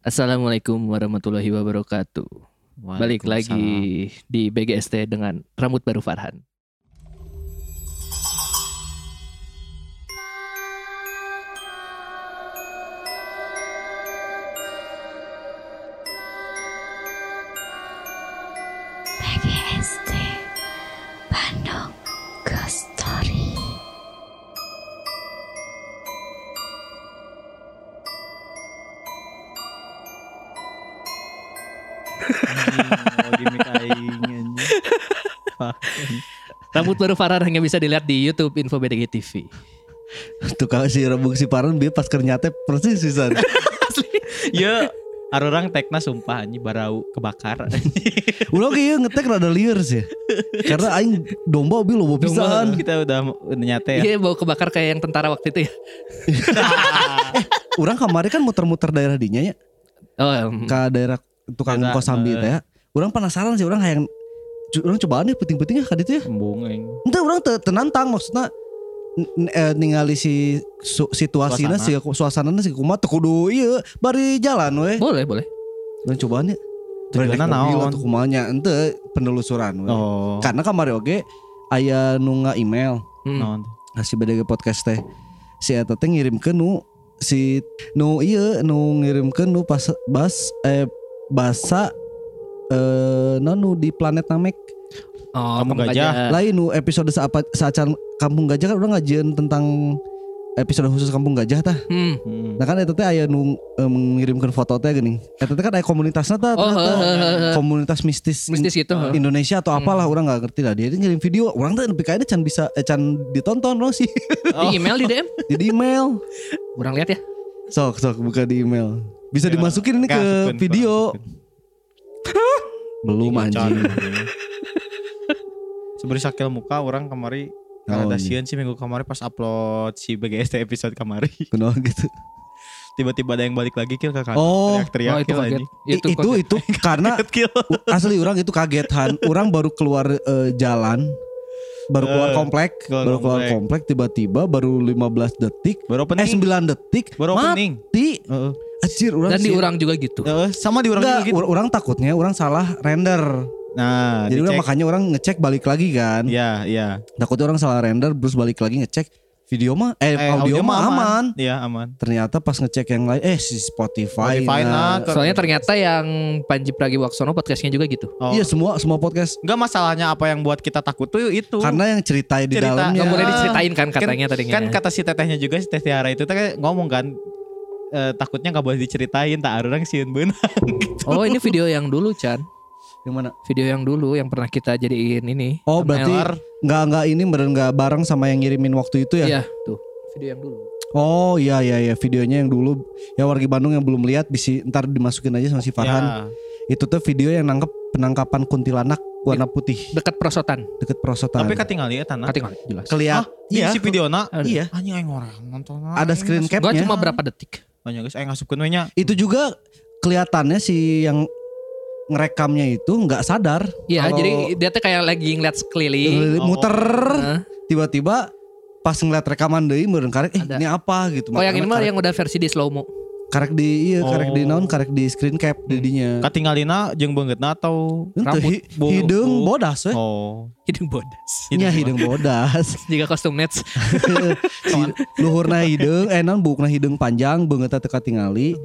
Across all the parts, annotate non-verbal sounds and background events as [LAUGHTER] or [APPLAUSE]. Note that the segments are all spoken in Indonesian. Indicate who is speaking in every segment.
Speaker 1: Assalamualaikum warahmatullahi wabarakatuh. Balik lagi di BGST dengan rambut baru Farhan. Rambut baru Farhan hanya bisa dilihat di YouTube Info BDG TV.
Speaker 2: Tuh kalau si Rebung si Paran dia pas kernyata persis pisan.
Speaker 3: Ya, orang tekna sumpah anjing barau kebakar. [LAUGHS]
Speaker 2: Ulah kieu ngetek rada liar sih. Karena aing domba bi lobo pisan.
Speaker 3: Kita udah nyate ya.
Speaker 1: Iya bau kebakar kayak yang tentara waktu itu ya. [LAUGHS]
Speaker 2: Urang kamari kan muter-muter daerah dinya ya.
Speaker 1: Oh,
Speaker 2: Ke daerah tukang kosambi
Speaker 3: eh.
Speaker 2: teh ya. Urang penasaran sih urang hayang urang cobaan ya ka ditu ya.
Speaker 3: Embung aing.
Speaker 2: Ente urang teu teu nantang maksudnya eh, ningali si su, situasinya si suasananya si kumaha teu kudu ieu bari jalan we.
Speaker 1: boleh boleh.
Speaker 2: Urang cobaan ya.
Speaker 3: Tujuanna naon?
Speaker 2: atau kumanya ente penelusuran we.
Speaker 3: Oh.
Speaker 2: Karena kamari oge aya nu email
Speaker 1: Hmm.
Speaker 3: Naon?
Speaker 2: si BDG podcast teh si eta teh ngirim ke nu si nu iya nu ngirim ke nu pas bas eh bahasa eh non nu di planet Namek
Speaker 1: Oh,
Speaker 3: Kampung
Speaker 1: kampung
Speaker 3: Gajah.
Speaker 2: lain nu episode saat saacan Kampung Gajah kan udah ngajian tentang episode khusus Kampung Gajah tah
Speaker 1: Hmm.
Speaker 3: Hmm.
Speaker 2: nah kan eta teh aya nu eh, mengirimkan foto teh gini eta teh kan aya komunitasnya tah
Speaker 1: Oh,
Speaker 2: ternyata. komunitas mistis
Speaker 1: mistis gitu.
Speaker 2: Indonesia atau
Speaker 1: Hmm.
Speaker 2: apalah orang nggak ngerti lah dia, ngirim video orang tuh nepi kayaknya can bisa eh, can ditonton loh sih [LAUGHS]
Speaker 1: Di email di DM.
Speaker 2: di email
Speaker 1: Kurang lihat ya.
Speaker 2: Sok sok buka di email. Bisa
Speaker 3: Ya,
Speaker 2: dimasukin ini ke video.
Speaker 3: masukin.
Speaker 2: Belum anjing.
Speaker 3: Seberi sakil muka orang kemari
Speaker 2: Oh,
Speaker 3: ada
Speaker 2: iya.
Speaker 3: sieun sih minggu kemarin pas upload si BGST episode kemari
Speaker 2: Kenapa gitu?
Speaker 3: tiba-tiba ada yang balik lagi kill ke kantor
Speaker 2: Oh.
Speaker 3: teriak-teriak
Speaker 1: Oh, itu
Speaker 3: kill
Speaker 1: kaget.
Speaker 2: Itu itu,
Speaker 1: kaget.
Speaker 2: karena [LAUGHS] asli orang itu kaget Han. Orang baru keluar eh, jalan baru keluar
Speaker 3: Eh,
Speaker 2: komplek,
Speaker 3: keluar
Speaker 2: baru keluar
Speaker 3: komplek.
Speaker 2: komplek tiba-tiba baru 15 detik,
Speaker 3: baru
Speaker 2: eh
Speaker 3: opening
Speaker 2: 9 detik
Speaker 3: baru opening
Speaker 2: mati.
Speaker 3: Heeh.
Speaker 2: Anjir, orang
Speaker 1: Dan di orang juga gitu.
Speaker 3: Heeh, sama di orang juga gitu
Speaker 2: ur- orang takutnya orang salah render.
Speaker 3: nah
Speaker 2: Jadi orang makanya orang ngecek balik lagi kan.
Speaker 3: Iya, iya.
Speaker 2: Takutnya orang salah render terus balik lagi ngecek video mah eh,
Speaker 3: Eh,
Speaker 2: audio, mah aman.
Speaker 3: Iya, aman.
Speaker 2: Ternyata pas ngecek yang lain eh si Spotify.
Speaker 3: Spotify
Speaker 2: nah.
Speaker 3: nah, ke-
Speaker 1: Soalnya ternyata yang Panji Pragiwaksono podcastnya juga gitu.
Speaker 3: Oh.
Speaker 2: Iya semua semua podcast
Speaker 3: Enggak masalahnya apa yang buat kita takut tuh itu.
Speaker 2: karena yang cerita di
Speaker 3: Cerita.
Speaker 2: dalamnya.
Speaker 1: Nggak boleh
Speaker 3: Ya.
Speaker 1: diceritain kan katanya tadinya.
Speaker 3: kan kata si tetehnya juga si teh Tiara itu kayak ngomong kan eh, takutnya nggak boleh diceritain tak orang sieun beunang gitu.
Speaker 1: Oh ini video yang dulu Chan
Speaker 2: Yang mana?
Speaker 1: Video yang dulu yang pernah kita jadiin ini
Speaker 2: Oh berarti nggak nggak ini bener nggak bareng sama yang ngirimin waktu itu ya?
Speaker 1: Iya tuh Video yang dulu
Speaker 2: Oh iya iya iya videonya yang dulu ya wargi Bandung yang belum lihat bisa ntar dimasukin aja sama si Farhan.
Speaker 3: Ya.
Speaker 2: Itu tuh video yang nangkep penangkapan kuntilanak warna putih
Speaker 1: Dekat prosotan
Speaker 2: deket prosotan.
Speaker 3: Tapi katingal ya tanah.
Speaker 1: Kating jelas
Speaker 2: Kelihat
Speaker 3: Iya,
Speaker 2: iya
Speaker 3: si videona.
Speaker 1: Ada.
Speaker 2: iya
Speaker 3: Anjing aing orang nonton.
Speaker 2: ada screen
Speaker 1: Gua
Speaker 2: capnya.
Speaker 1: cuma berapa detik
Speaker 3: Banyak guys, aing ngasupkeun we nya.
Speaker 2: Itu juga kelihatannya si yang ngerekamnya itu nggak sadar.
Speaker 1: Iya
Speaker 2: Kalau
Speaker 1: jadi dia tuh kayak lagi ngeliat sekeliling
Speaker 3: Oh.
Speaker 2: muter
Speaker 1: Heeh.
Speaker 2: tiba-tiba pas ngeliat rekaman deui meureun karek eh
Speaker 1: Ada.
Speaker 2: ini apa gitu.
Speaker 1: Oh yang ini mah yang udah versi di slow mo
Speaker 2: karek di iya karek di
Speaker 3: Oh.
Speaker 2: naon karek di screen cap didinya.
Speaker 3: Katingalina jeung beungeutna atau
Speaker 2: Ente
Speaker 1: rambut,
Speaker 2: hi-
Speaker 3: bu-
Speaker 2: hidung bodas we.
Speaker 3: Oh.
Speaker 1: Hidung bodas
Speaker 2: Nya hidung bodas. [LAUGHS]
Speaker 1: Jika kostum nets
Speaker 2: si luhurna hidung eh naon bukna hidung panjang beungeutna teu katingali.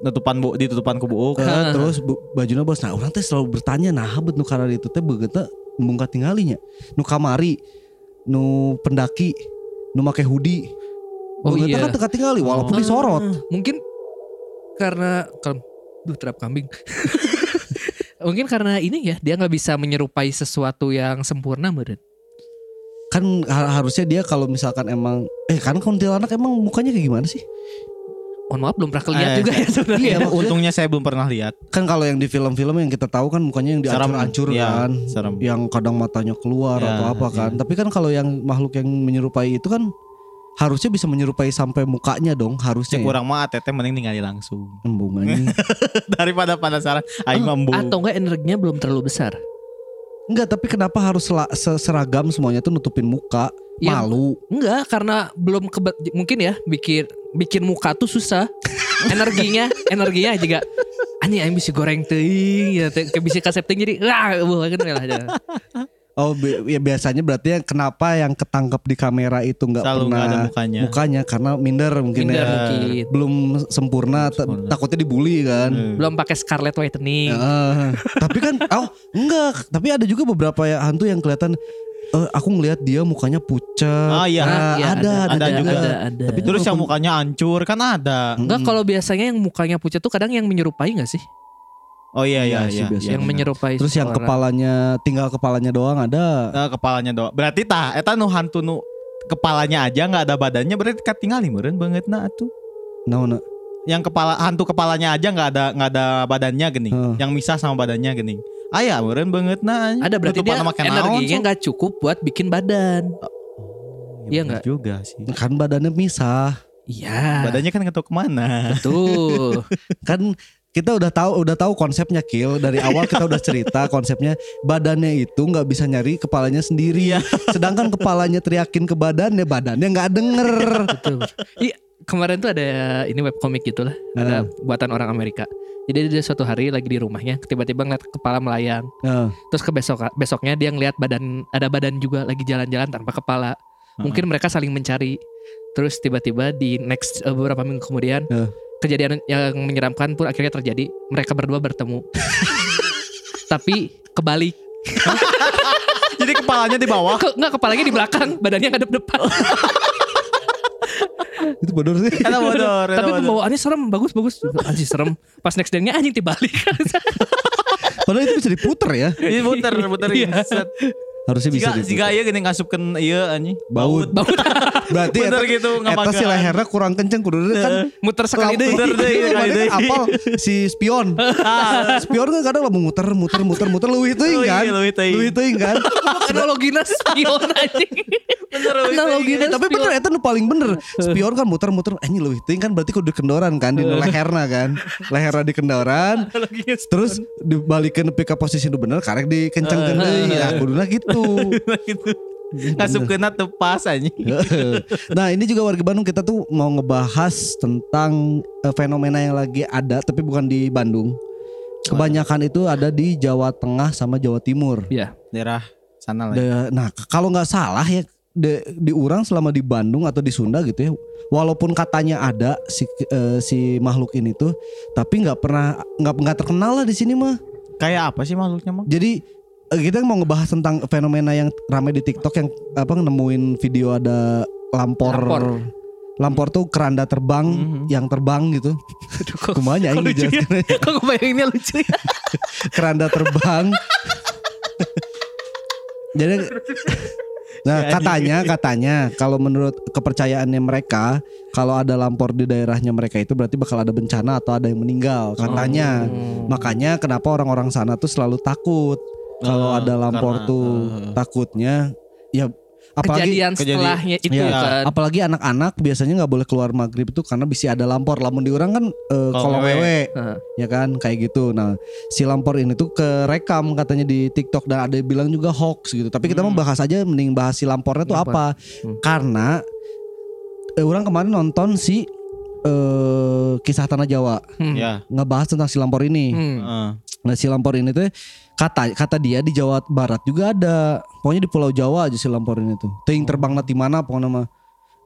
Speaker 3: Nutupan bu ditutupan ku buuk.
Speaker 2: Eh, terus bu, bajuna bos. Nah, orang teh selalu bertanya nah bet nu karena itu teh beungeutna embung katinggalinya. Nu kamari, nu pendaki, nu make hoodie.
Speaker 1: Oh
Speaker 2: Beungeutna
Speaker 1: iya
Speaker 2: kan teu katingali walaupun
Speaker 1: Ah,
Speaker 2: disorot.
Speaker 1: Mungkin karena kalau duh terap kambing. [LAUGHS] Mungkin karena ini ya dia nggak bisa menyerupai sesuatu yang sempurna meren.
Speaker 2: Kan har- harusnya dia kalau misalkan emang eh kan kuntilanak emang mukanya kayak gimana sih?
Speaker 1: Mohon maaf belum pernah kelihatan
Speaker 3: Eh,
Speaker 1: juga ya sebenarnya.
Speaker 2: Iya,
Speaker 3: Untungnya saya belum pernah lihat.
Speaker 2: Kan kalau yang di film-film yang kita tahu kan mukanya yang
Speaker 3: Serem.
Speaker 2: dihancur-hancur
Speaker 3: Iya,
Speaker 2: kan.
Speaker 3: serem.
Speaker 2: Yang kadang matanya keluar
Speaker 3: Ya,
Speaker 2: atau apa kan. Tapi kan kalau yang makhluk yang menyerupai itu kan harusnya bisa menyerupai sampai mukanya dong harusnya.
Speaker 3: Cek
Speaker 2: ya.
Speaker 3: kurang mah teteh mending ningali langsung.
Speaker 2: Embung anjing. [LAUGHS]
Speaker 3: Daripada penasaran aing
Speaker 1: Oh. Atau enggak energinya belum terlalu besar.
Speaker 2: Enggak, tapi kenapa harus seragam semuanya tuh nutupin muka?
Speaker 1: Ya,
Speaker 2: Malu.
Speaker 1: Enggak, karena belum kebe- mungkin ya bikin bikin muka tuh susah. [LAUGHS] energinya energinya juga anjing aing bisa goreng teuing ya teu- kayak bisa kasep teuing jadi wah kan lah. [LAUGHS]
Speaker 2: Oh bi- ya biasanya berarti yang kenapa yang ketangkep di kamera itu nggak pernah
Speaker 3: nggak ada mukanya.
Speaker 2: mukanya karena minder mungkin
Speaker 1: Minder
Speaker 2: ya.
Speaker 1: mungkin.
Speaker 2: Belum sempurna,
Speaker 3: Sempurna.
Speaker 2: takutnya dibully kan.
Speaker 3: Hmm.
Speaker 1: Belum pakai scarlet whitening.
Speaker 2: Heeh. tapi kan oh enggak, tapi ada juga beberapa ya hantu yang kelihatan eh, aku ngelihat dia mukanya pucat.
Speaker 3: Ah, iya.
Speaker 2: Nah,
Speaker 1: Iya,
Speaker 2: ada, ada,
Speaker 3: ada juga.
Speaker 1: Ada, ada.
Speaker 2: Tapi
Speaker 3: Terus yang mukanya hancur kan ada.
Speaker 1: Enggak kalau biasanya yang mukanya pucat tuh kadang yang menyerupai gak sih?
Speaker 3: Oh iya
Speaker 2: Iya
Speaker 3: iya
Speaker 2: sih,
Speaker 3: iya.
Speaker 2: biasanya.
Speaker 3: iya,
Speaker 1: yang menyerupai
Speaker 2: Terus yang kepalanya tinggal kepalanya doang ada.
Speaker 3: Eh, kepalanya doang. Berarti tah eta nu hantu nu kepalanya aja nggak ada badannya berarti katingali meureun banget na atuh.
Speaker 2: Nah, nah.
Speaker 3: Yang kepala hantu kepalanya aja nggak ada nggak ada badannya gini.
Speaker 2: Heeh.
Speaker 3: Yang misah sama badannya gini. Aya meureun banget na.
Speaker 1: ada berarti dia
Speaker 3: naon,
Speaker 1: energinya nggak cukup buat bikin badan. Iya
Speaker 3: bener
Speaker 1: nggak?
Speaker 3: juga sih.
Speaker 2: Kan badannya misah.
Speaker 1: Iya.
Speaker 3: Badannya kan nggak tahu ke mana.
Speaker 1: Betul. [LAUGHS]
Speaker 2: Kan kita udah tahu udah tahu konsepnya kill dari awal kita udah cerita konsepnya badannya itu nggak bisa nyari kepalanya sendiri sedangkan kepalanya teriakin ke badannya badannya nggak denger
Speaker 1: Betul. Iya, kemarin tuh ada ini webcomic gitu lah. Ada buatan orang Amerika. Jadi dia suatu hari lagi di rumahnya tiba-tiba ngeliat kepala melayang.
Speaker 2: Nah,
Speaker 1: Terus ke besok besoknya dia ngeliat badan ada badan juga lagi jalan-jalan tanpa kepala. Mungkin mereka saling mencari. Terus tiba-tiba di next eh, beberapa minggu kemudian
Speaker 2: Heeh.
Speaker 1: Kejadian yang menyeramkan pun akhirnya terjadi. Mereka berdua bertemu. [LAUGHS] Tapi kebalik. [LAUGHS]
Speaker 3: Jadi kepalanya di bawah.
Speaker 1: Ke, enggak kepalanya di belakang, badannya ngadep depan. [LAUGHS]
Speaker 2: itu bodoh sih
Speaker 3: bodor. eta
Speaker 1: Tapi pembawaannya serem, bagus bagus. Anjing serem. Pas next day-nya anjing dibalik.
Speaker 2: padahal itu bisa diputer ya
Speaker 3: Ini muter muter
Speaker 1: Iya.
Speaker 2: Harusnya bisa
Speaker 3: Jika
Speaker 2: diputer.
Speaker 3: jika ieu gini ngasupkeun ieu anjing.
Speaker 2: baut. [LAUGHS] Berarti
Speaker 3: Bener
Speaker 2: eta,
Speaker 3: gitu, nggak
Speaker 2: eta si lehernya kurang kenceng kudu kan
Speaker 1: Muter sekali deh.
Speaker 3: Muter deui,
Speaker 2: Iya,
Speaker 3: sekali deui.
Speaker 2: apal? Si spion. [LAUGHS] Spion kan kadang lah muter muter muter muter leuwih teuing
Speaker 3: Leuwih,
Speaker 2: kan?
Speaker 3: leuwih teuing.
Speaker 2: Kan?
Speaker 1: Analogina spion anjing.
Speaker 3: Bener
Speaker 1: Analogina
Speaker 2: Eh, tapi bener itu nu paling bener. [LAUGHS] Spion kan muter-muter anjing leuwih teuing kan berarti kudu kendoran kan di [LAUGHS] leherna kan. Leherna di kendoran terus dibalikin ke posisi nu bener karek dikencengkeun deui ya kuduna gitu. [LAUGHS]
Speaker 3: Gitu. Ngasupkeun tepas anjing.
Speaker 2: nah ini juga warga Bandung kita tuh mau ngebahas tentang eh, fenomena yang lagi ada tapi bukan di Bandung. Kebanyakan itu ada di Jawa Tengah sama Jawa Timur.
Speaker 1: Iya.
Speaker 3: Daerah sana lah.
Speaker 2: Da- nah kalau nggak salah ya de- di orang selama di Bandung atau di Sunda gitu ya walaupun katanya ada si eh, si makhluk ini tuh tapi nggak pernah nggak nggak terkenal lah di sini mah
Speaker 3: Kayak apa sih makhluknya mah?
Speaker 2: jadi eh, kita mau ngebahas tentang fenomena yang ramai di TikTok yang apa nemuin video ada lampor
Speaker 1: Lampor.
Speaker 2: lampor tuh keranda terbang
Speaker 3: Mhm.
Speaker 2: yang terbang gitu kumanya ini
Speaker 1: lucu ya? [LAUGHS] Kok kebayanginnya lucu ya? [LAUGHS]
Speaker 2: keranda terbang. [LAUGHS] Jadi Nah katanya katanya kalau menurut kepercayaannya mereka kalau ada lampor di daerahnya mereka itu berarti bakal ada bencana atau ada yang meninggal katanya.
Speaker 1: Oh.
Speaker 2: Makanya kenapa orang-orang sana tuh selalu takut kalau
Speaker 3: Oh,
Speaker 2: ada lampor
Speaker 3: karena,
Speaker 2: tuh
Speaker 3: eh.
Speaker 2: takutnya ya apalagi
Speaker 1: Kejadian setelahnya itu
Speaker 2: Iya,
Speaker 1: kan.
Speaker 2: apalagi anak-anak biasanya nggak boleh keluar maghrib itu karena bisa ada lampor. Lamun di orang kan eh,
Speaker 3: Kalau wewe.
Speaker 2: wewe
Speaker 1: Heeh.
Speaker 2: ya kan kayak gitu. Nah si lampor ini tuh kerekam katanya di TikTok dan ada yang bilang juga hoax gitu. Tapi kita mau
Speaker 3: Hmm.
Speaker 2: bahas aja mending bahas si lampornya tuh
Speaker 1: Lampor.
Speaker 2: apa?
Speaker 1: Hmm.
Speaker 2: Karena eh, orang kemarin nonton si eh, kisah tanah Jawa
Speaker 1: Hmm.
Speaker 3: Ya.
Speaker 2: ngebahas tentang si lampor ini.
Speaker 1: Hmm.
Speaker 3: Heeh.
Speaker 2: Nah si lampor ini tuh kata kata dia di Jawa Barat juga ada. Pokoknya di Pulau Jawa aja si lampor ini tuh. Ting terbang nanti mana pokoknya mah.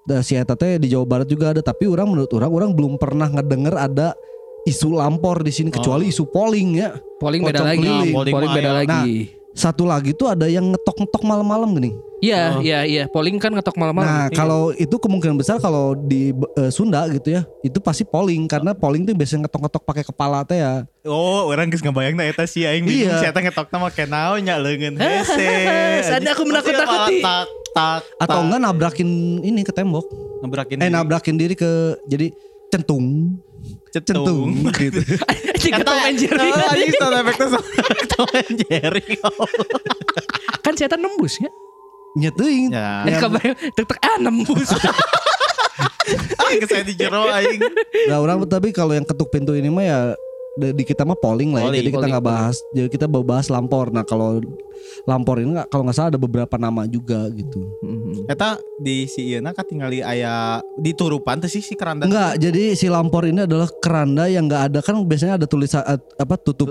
Speaker 2: Da, si eta teh di Jawa Barat juga ada. Tapi orang menurut orang orang belum pernah ngedenger ada isu lampor di sini kecuali isu polling ya.
Speaker 1: Polling beda lagi.
Speaker 2: keliling.
Speaker 1: Polling,
Speaker 3: Polling
Speaker 1: beda
Speaker 3: mah,
Speaker 1: lagi.
Speaker 2: Satu lagi tuh ada yang ngetok-ngetok malam-malam gini.
Speaker 1: Iya,
Speaker 3: Oh.
Speaker 1: iya, iya. Polling kan ngetok malam-malam.
Speaker 2: Nah,
Speaker 1: Iya.
Speaker 2: kalau itu kemungkinan besar kalau di eh, Sunda gitu ya, itu pasti polling karena polling tuh biasanya ngetok-ngetok pakai kepala teh ya.
Speaker 3: Oh, orang geus ngabayang na eta si aing bingung
Speaker 2: Iya.
Speaker 3: si eta ngetokna make naon nya leungeun hese. [LAUGHS]
Speaker 1: Sana aku menakut-nakuti.
Speaker 3: Tak tak
Speaker 2: Atau enggak nabrakin ini ke tembok.
Speaker 3: ngebrakin
Speaker 2: Eh
Speaker 3: diri.
Speaker 2: nabrakin diri ke jadi centung, centung gitu. [LAUGHS]
Speaker 1: Jika Tom and Jerry
Speaker 3: Oh, anjing [LAUGHS] sound effect-nya [LAUGHS] Tom and Jerry.
Speaker 1: kan setan nembus ya.
Speaker 2: Nyetuin.
Speaker 3: Ya.
Speaker 1: Eh, kebayang tek tek ah nembus.
Speaker 3: Ah, ke saya di jero aing.
Speaker 2: Nah orang tapi kalau yang ketuk pintu ini mah ya di kita mah polling lah ya.
Speaker 3: Polling,
Speaker 2: jadi kita nggak bahas. Jadi kita bahas lampor. Nah kalau lampor ini nggak- kalau nggak salah ada beberapa nama juga gitu.
Speaker 1: Mhm.
Speaker 3: Eta di si Iena katingali aya di turupan tuh sih si keranda.
Speaker 2: Enggak, jadi si lampor ini adalah keranda yang nggak ada kan biasanya ada tulisan eh, apa tutup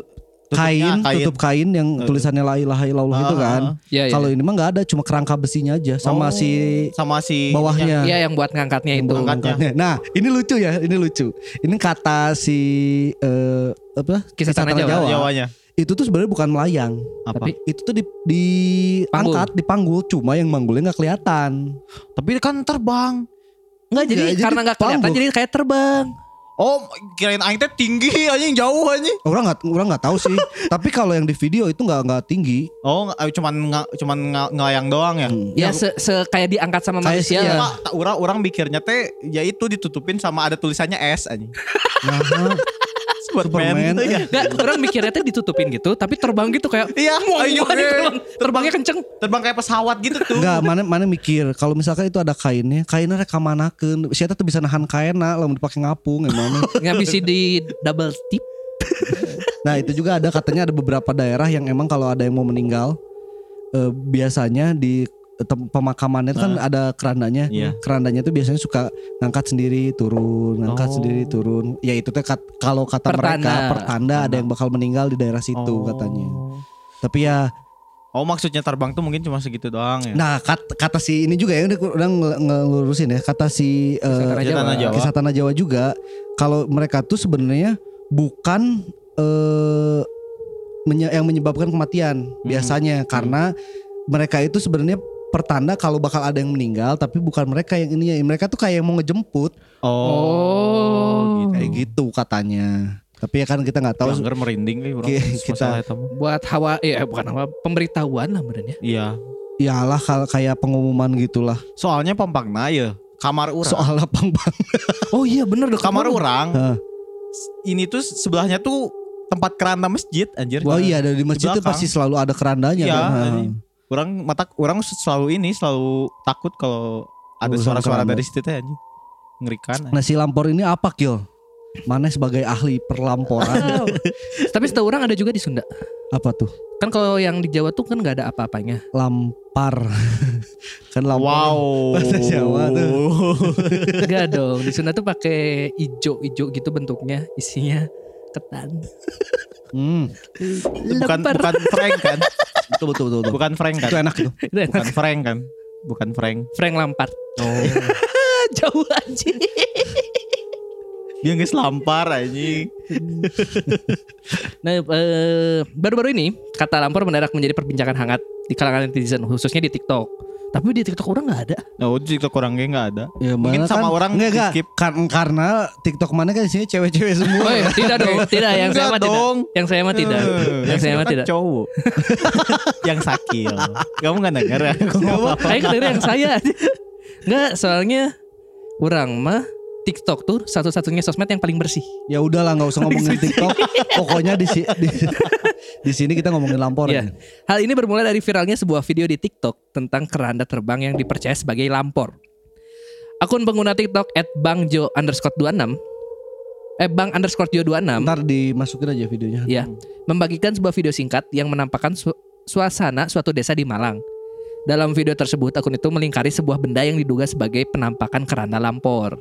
Speaker 3: Tutupnya
Speaker 2: kain, tutup kain yang tulisannya la ilaha illallah itu
Speaker 3: Ah,
Speaker 2: kan.
Speaker 3: ah,
Speaker 1: Iya, iya.
Speaker 2: Kalau ini mah nggak ada, cuma kerangka besinya aja sama
Speaker 3: Oh,
Speaker 2: si
Speaker 3: sama si
Speaker 2: bawahnya.
Speaker 1: Iya yang buat ngangkatnya itu.
Speaker 3: Ngangkatnya.
Speaker 2: Nah, ini lucu ya, ini lucu. Ini kata si eh, apa?
Speaker 1: Kisah Tanah Jawa.
Speaker 3: Jawanya.
Speaker 2: Itu tuh sebenarnya bukan melayang.
Speaker 3: Apa?
Speaker 1: Tapi
Speaker 2: Itu tuh di diangkat, dipanggul, cuma yang manggulnya nggak kelihatan.
Speaker 3: Tapi kan terbang.
Speaker 1: Enggak jadi
Speaker 2: jadi
Speaker 1: karena nggak kelihatan jadi kayak terbang.
Speaker 3: Oh, kirain aing teh tinggi anjing jauh anjing.
Speaker 2: Orang nggak orang nggak tahu sih. [LAUGHS] Tapi kalau yang di video itu nggak nggak tinggi.
Speaker 3: Oh, nggak- cuman nga- cuman nga- ngelayang doang ya.
Speaker 2: Hmm.
Speaker 1: Ya se, se- kayak diangkat sama
Speaker 2: Kayak
Speaker 1: manusia
Speaker 2: ya.
Speaker 3: Tak orang orang mikirnya teh ya itu ditutupin sama ada tulisannya S anjing.
Speaker 2: Nah, Superman.
Speaker 3: Superman. tuh ya.
Speaker 1: Enggak, orang mikirnya tuh ditutupin gitu, tapi terbang gitu kayak
Speaker 3: Iya, ayo
Speaker 1: terbang, terbangnya kenceng.
Speaker 3: terbang kayak pesawat gitu tuh.
Speaker 2: Enggak, mana mana mikir kalau misalkan itu ada kainnya, kainnya rek kamanakeun. Siapa tuh bisa nahan kainna lamun dipakai ngapung emang. [LAUGHS]
Speaker 1: Nggak bisa di double tip.
Speaker 2: Nah itu juga ada katanya ada beberapa daerah yang emang kalau ada yang mau meninggal eh, biasanya di pemakamannya itu kan ada kerandanya.
Speaker 3: Iya.
Speaker 2: Kerandanya itu biasanya suka ngangkat sendiri turun, ngangkat
Speaker 3: Oh.
Speaker 2: sendiri turun. Ya itu teh kat- kalau kata
Speaker 1: Pertanda.
Speaker 2: mereka pertanda ada yang bakal meninggal di daerah situ
Speaker 3: Oh.
Speaker 2: katanya. Tapi ya
Speaker 3: Oh, maksudnya terbang tuh mungkin cuma segitu doang ya.
Speaker 2: nah kat- kata si ini juga ya udah udah nge- ngelurusin ya kata si eh,
Speaker 1: Kisah Tanah
Speaker 3: Kisah Tanah Jawa.
Speaker 2: kisah tanah Jawa juga kalau mereka tuh sebenarnya bukan eh menye- yang menyebabkan kematian biasanya karena mereka itu sebenarnya pertanda kalau bakal ada yang meninggal tapi bukan mereka yang ini mereka tuh kayak yang mau ngejemput
Speaker 1: Oh.
Speaker 2: kayak gitu katanya tapi ya kan kita nggak tahu
Speaker 3: Tahu merinding nih orang
Speaker 2: Ki- kita-.
Speaker 1: Buat hawa eh bukan hawa pemberitahuan lah benernya.
Speaker 3: Iya.
Speaker 2: iyalah kayak pengumuman gitulah
Speaker 3: Soalnya pampangna ya kamar urang.
Speaker 2: soal lapang bang [LAUGHS]
Speaker 1: Oh iya bener dong.
Speaker 3: kamar orang.
Speaker 2: Hah.
Speaker 3: Ini tuh sebelahnya tuh tempat keranda masjid anjir.
Speaker 2: oh iya dari masjid itu pasti selalu ada kerandanya
Speaker 3: Iya,
Speaker 2: kan?
Speaker 3: Orang mata orang selalu ini selalu takut kalau ada suara-suara dari situ teh anjing. Ngerikan.
Speaker 2: Nah si lampor ini apa Kil? Mana sebagai ahli perlamporan [LAUGHS]
Speaker 1: Tapi setahu orang ada juga di Sunda.
Speaker 2: apa tuh?
Speaker 1: Kan kalau yang di Jawa tuh kan nggak ada apa-apanya.
Speaker 2: Lampar. [LAUGHS] kan lampor.
Speaker 3: Wow.
Speaker 2: Bahasa Jawa tuh. [LAUGHS]
Speaker 1: Enggak dong. Di Sunda tuh pakai ijo-ijo gitu bentuknya, isinya ketan.
Speaker 2: Hmm,
Speaker 3: bukan bukan Frank kan? [LAUGHS]
Speaker 2: betul betul betul. betul.
Speaker 3: Bukan Frank kan?
Speaker 2: Itu enak itu. [LAUGHS]
Speaker 1: Itu enak.
Speaker 3: Bukan Frank kan? Bukan Frank.
Speaker 1: Frank Lampard.
Speaker 3: Oh. [LAUGHS]
Speaker 1: Jauh aja.
Speaker 3: Dia nggak selampar anjing.
Speaker 1: Nah, eh, baru-baru ini kata Lampard mendadak menjadi perbincangan hangat di kalangan netizen khususnya di TikTok. Tapi di TikTok orang nggak ada.
Speaker 3: Oh, TikTok orangnya nggak ada.
Speaker 2: Ya,
Speaker 3: Mungkin
Speaker 2: mana
Speaker 3: sama
Speaker 2: kan-
Speaker 3: orang
Speaker 2: enggak, enggak.
Speaker 3: di-skip.
Speaker 2: Kan- karena TikTok mana kan isinya cewek-cewek semua.
Speaker 1: Oh iya, tidak dong, [LAUGHS] tidak. Yang saya mah tidak.
Speaker 3: dong.
Speaker 1: Yang saya mah tidak.
Speaker 3: Eh,
Speaker 1: Yang saya mah tidak.
Speaker 3: cowok. [LAUGHS] yang sakil. Kamu nggak denger ya? Apa?
Speaker 1: Kayak kedengeran yang saya. Enggak, soalnya orang mah TikTok tuh satu-satunya sosmed yang paling bersih.
Speaker 2: Ya udahlah nggak usah ngomongin TikTok. Pokoknya di, si- di [LAUGHS] di sini kita ngomongin lampor ya.
Speaker 1: Hal ini bermula dari viralnya sebuah video di TikTok tentang keranda terbang yang dipercaya sebagai lampor. Akun pengguna TikTok @bangjo underscore 26 eh bang underscore jo 26
Speaker 2: Ntar dimasukin aja videonya.
Speaker 1: ya membagikan sebuah video singkat yang menampakkan su- suasana suatu desa di Malang. Dalam video tersebut akun itu melingkari sebuah benda yang diduga sebagai penampakan keranda lampor.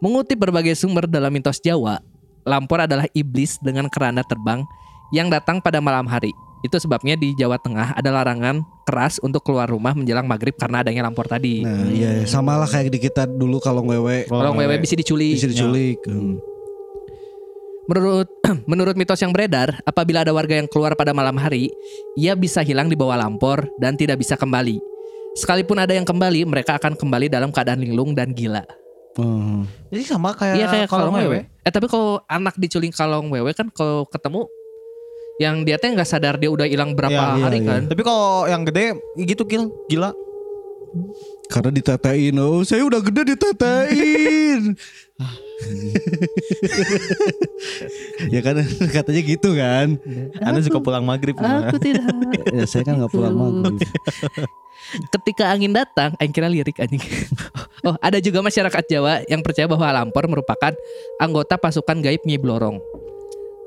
Speaker 1: Mengutip berbagai sumber dalam mitos Jawa, lampor adalah iblis dengan keranda terbang yang datang pada malam hari. Itu sebabnya di Jawa Tengah ada larangan keras untuk keluar rumah menjelang maghrib karena adanya lampor tadi.
Speaker 2: Nah, iya sama lah kayak di kita dulu kalau ngewe
Speaker 1: Kalau wewe bisa diculik.
Speaker 2: bisa diculik. Hmm.
Speaker 1: Menurut [CLEARS THROAT] menurut mitos yang beredar, apabila ada warga yang keluar pada malam hari, ia bisa hilang di bawah lampor dan tidak bisa kembali. Sekalipun ada yang kembali, mereka akan kembali dalam keadaan linglung dan gila.
Speaker 2: Hmm.
Speaker 3: Jadi sama kayak
Speaker 1: Iya kayak
Speaker 3: kalau
Speaker 1: kalong
Speaker 3: wewe.
Speaker 1: wewe. Eh tapi kalau anak diculik kalong wewe kan kalau ketemu yang dia teh nggak sadar dia udah hilang berapa
Speaker 3: Iya,
Speaker 2: iya,
Speaker 1: hari
Speaker 2: iya.
Speaker 1: kan.
Speaker 3: Tapi kalau yang gede gitu kill, gila.
Speaker 2: Karena ditetein, oh saya udah gede ditetein. [LAUGHS] ya kan katanya gitu kan.
Speaker 3: Anda suka pulang maghrib.
Speaker 1: Aku tidak. [LAUGHS]
Speaker 2: Ya saya kan nggak pulang maghrib.
Speaker 1: Ketika angin datang, aing kira lirik anjing. [LAUGHS] oh, ada juga masyarakat Jawa yang percaya bahwa lampor merupakan anggota pasukan gaib Nyi Blorong.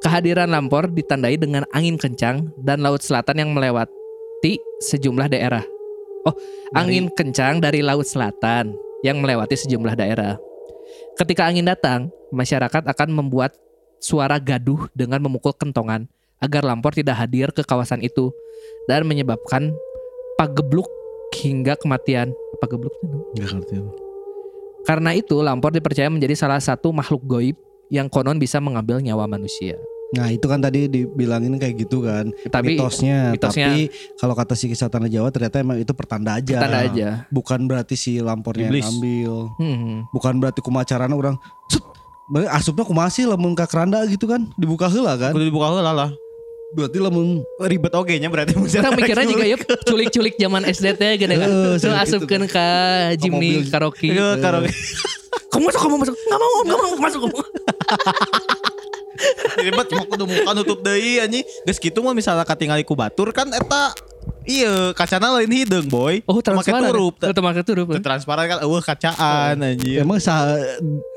Speaker 1: Kehadiran Lampor ditandai dengan angin kencang dan laut selatan yang melewati sejumlah daerah. Oh, angin kencang dari laut selatan yang melewati sejumlah daerah. Ketika angin datang, masyarakat akan membuat suara gaduh dengan memukul kentongan agar Lampor tidak hadir ke kawasan itu dan menyebabkan pagebluk hingga kematian. Pagebluk itu?
Speaker 2: Gak ngerti.
Speaker 1: Karena itu, Lampor dipercaya menjadi salah satu makhluk goib yang konon bisa mengambil nyawa manusia.
Speaker 2: Nah itu kan tadi dibilangin kayak gitu kan
Speaker 1: Tapi
Speaker 2: mitosnya.
Speaker 1: mitosnya-
Speaker 2: Tapi kalau kata si kisah tanah Jawa ternyata emang itu pertanda aja.
Speaker 1: tanda aja.
Speaker 2: Bukan berarti si lampornya
Speaker 3: Iblis.
Speaker 2: yang ambil.
Speaker 1: Hmm.
Speaker 2: Bukan berarti kumacarana orang asupnya kumasi lamun ka keranda gitu kan dibuka heula kan.
Speaker 3: Kudu dibuka heula lah.
Speaker 2: Berarti lamun
Speaker 3: Ribet oge nya berarti
Speaker 1: Orang mikirnya juga yuk culik-culik zaman SD teh gini kan. Terus
Speaker 2: gitu
Speaker 1: asupkeun ka Jimny
Speaker 2: mobil.
Speaker 1: karaoke.
Speaker 3: Iya, karaoke. [LAUGHS]
Speaker 1: Kamu masuk, kamu masuk. Enggak mau, enggak mau masuk. [LAUGHS]
Speaker 3: Ribet cuma kudu muka nutup deui anjing. Geus kitu mah misalnya katingali ku batur kan eta iya kacana lain hidung boy.
Speaker 1: Oh, transparan.
Speaker 3: turup.
Speaker 1: Oh, make turup.
Speaker 3: Teu transparan kan eueuh kacaan anjing.
Speaker 2: emang sa,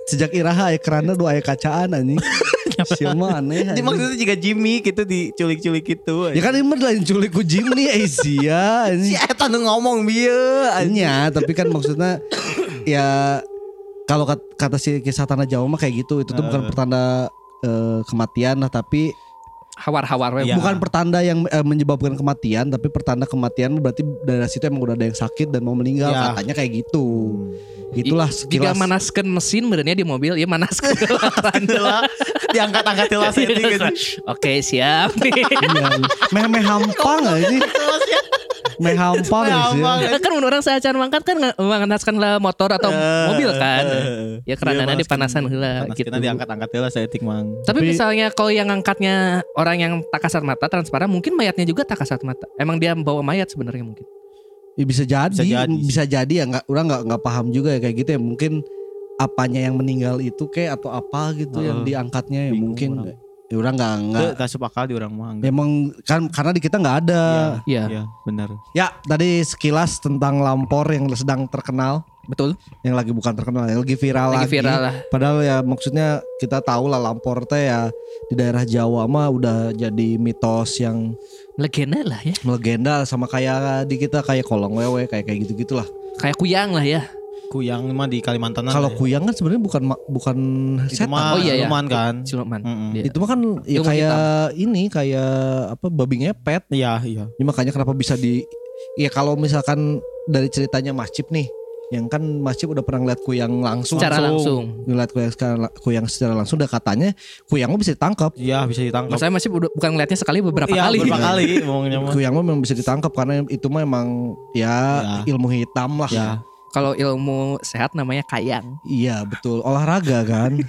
Speaker 2: sejak iraha aya keranda dua aya kacaan anjing. [LAUGHS] Siapa aneh.
Speaker 3: Jadi maksudnya jika Jimmy gitu diculik-culik gitu.
Speaker 2: Ya kan ini lain culik ku Jimny Asia
Speaker 3: si
Speaker 2: anjing.
Speaker 3: eta ngomong bieu anjing.
Speaker 2: Nya, tapi kan maksudnya ya kalau kat- kata si kisah tanah Jawa mah kayak gitu, itu tuh bukan
Speaker 3: Eh.
Speaker 2: pertanda eh, kematian lah, tapi
Speaker 1: Hawar-hawar we.
Speaker 3: Iya.
Speaker 2: bukan pertanda yang eh, menyebabkan kematian, tapi pertanda kematian berarti dari situ emang udah ada yang sakit dan mau meninggal,
Speaker 3: Ya.
Speaker 2: katanya kayak gitu. Itulah
Speaker 1: Jika
Speaker 2: sekilas.
Speaker 1: manaskeun mesin benernya di mobil, ya
Speaker 3: diangkat-angkat heula setting gitu.
Speaker 1: Oke, siap.
Speaker 2: Iya, meh meh hampang aja. Meh hampang sih.
Speaker 3: Hampang.
Speaker 1: kan mun orang saacan mangkat kan nge- manaskan lah motor atau mobil kan. Ya karena
Speaker 3: Iya,
Speaker 1: dipanasan heula gitu.
Speaker 3: Gitu. diangkat-angkat heula setting mang.
Speaker 1: Tapi,
Speaker 2: Tapi-
Speaker 1: misalnya kalau yang angkatnya orang yang tak kasat mata transparan, mungkin mayatnya juga tak kasat mata. Emang dia bawa mayat sebenarnya mungkin.
Speaker 2: Ya, bisa jadi,
Speaker 3: Bisa
Speaker 2: bisa
Speaker 3: jadi.
Speaker 2: jadi, ya nggak orang nggak nggak paham juga ya kayak gitu ya mungkin apanya yang meninggal itu kayak atau apa gitu yang
Speaker 3: Heeh.
Speaker 2: diangkatnya ya mungkin
Speaker 3: orang.
Speaker 2: Ya orang nggak nggak
Speaker 3: tasup akal di orang mah. enggak.
Speaker 2: emang kan karena di kita nggak ada
Speaker 1: Iya,
Speaker 3: Iya, benar.
Speaker 2: ya tadi sekilas tentang lampor yang sedang terkenal
Speaker 1: betul.
Speaker 2: yang lagi bukan terkenal yang lagi viral
Speaker 1: Lagi
Speaker 2: lagi,
Speaker 1: viral lah.
Speaker 2: padahal ya maksudnya kita tahu lah lampor teh ya di daerah Jawa mah udah jadi mitos yang
Speaker 1: Legenda lah ya.
Speaker 2: legenda sama kayak di kita kayak kolong wewe kayak kayak gitu gitulah
Speaker 1: Kayak kuyang lah ya.
Speaker 3: Kuyang mah di Kalimantan.
Speaker 2: kalau
Speaker 3: ya.
Speaker 2: kuyang kan sebenarnya bukan bukan
Speaker 3: itu
Speaker 2: setan
Speaker 3: mah
Speaker 1: Oh iya, iya.
Speaker 3: siluman kan.
Speaker 1: Siluman.
Speaker 3: Mm-mm.
Speaker 1: Iya.
Speaker 2: itu mah kan ya kayak ini kayak apa babi ngepet
Speaker 3: Iya, iya.
Speaker 2: ya, makanya kenapa bisa di ya kalau misalkan dari ceritanya Mas Cip nih yang kan Mas Cip udah pernah ngeliat kuyang langsung
Speaker 1: Secara langsung.
Speaker 2: ngeliat kuyang secara, kuyang secara langsung udah katanya kuyang mah bisa ditangkap
Speaker 3: Iya, bisa ditangkap.
Speaker 1: Maksudnya masih udah- bukan ngeliatnya sekali beberapa
Speaker 3: Iya,
Speaker 1: kali.
Speaker 3: Beberapa kali
Speaker 2: kuyang mah memang bisa ditangkap karena itu mah emang ya,
Speaker 3: Ya.
Speaker 2: ilmu hitam lah
Speaker 3: Ya.
Speaker 1: Kalau ilmu sehat namanya kayang.
Speaker 2: iya betul olahraga kan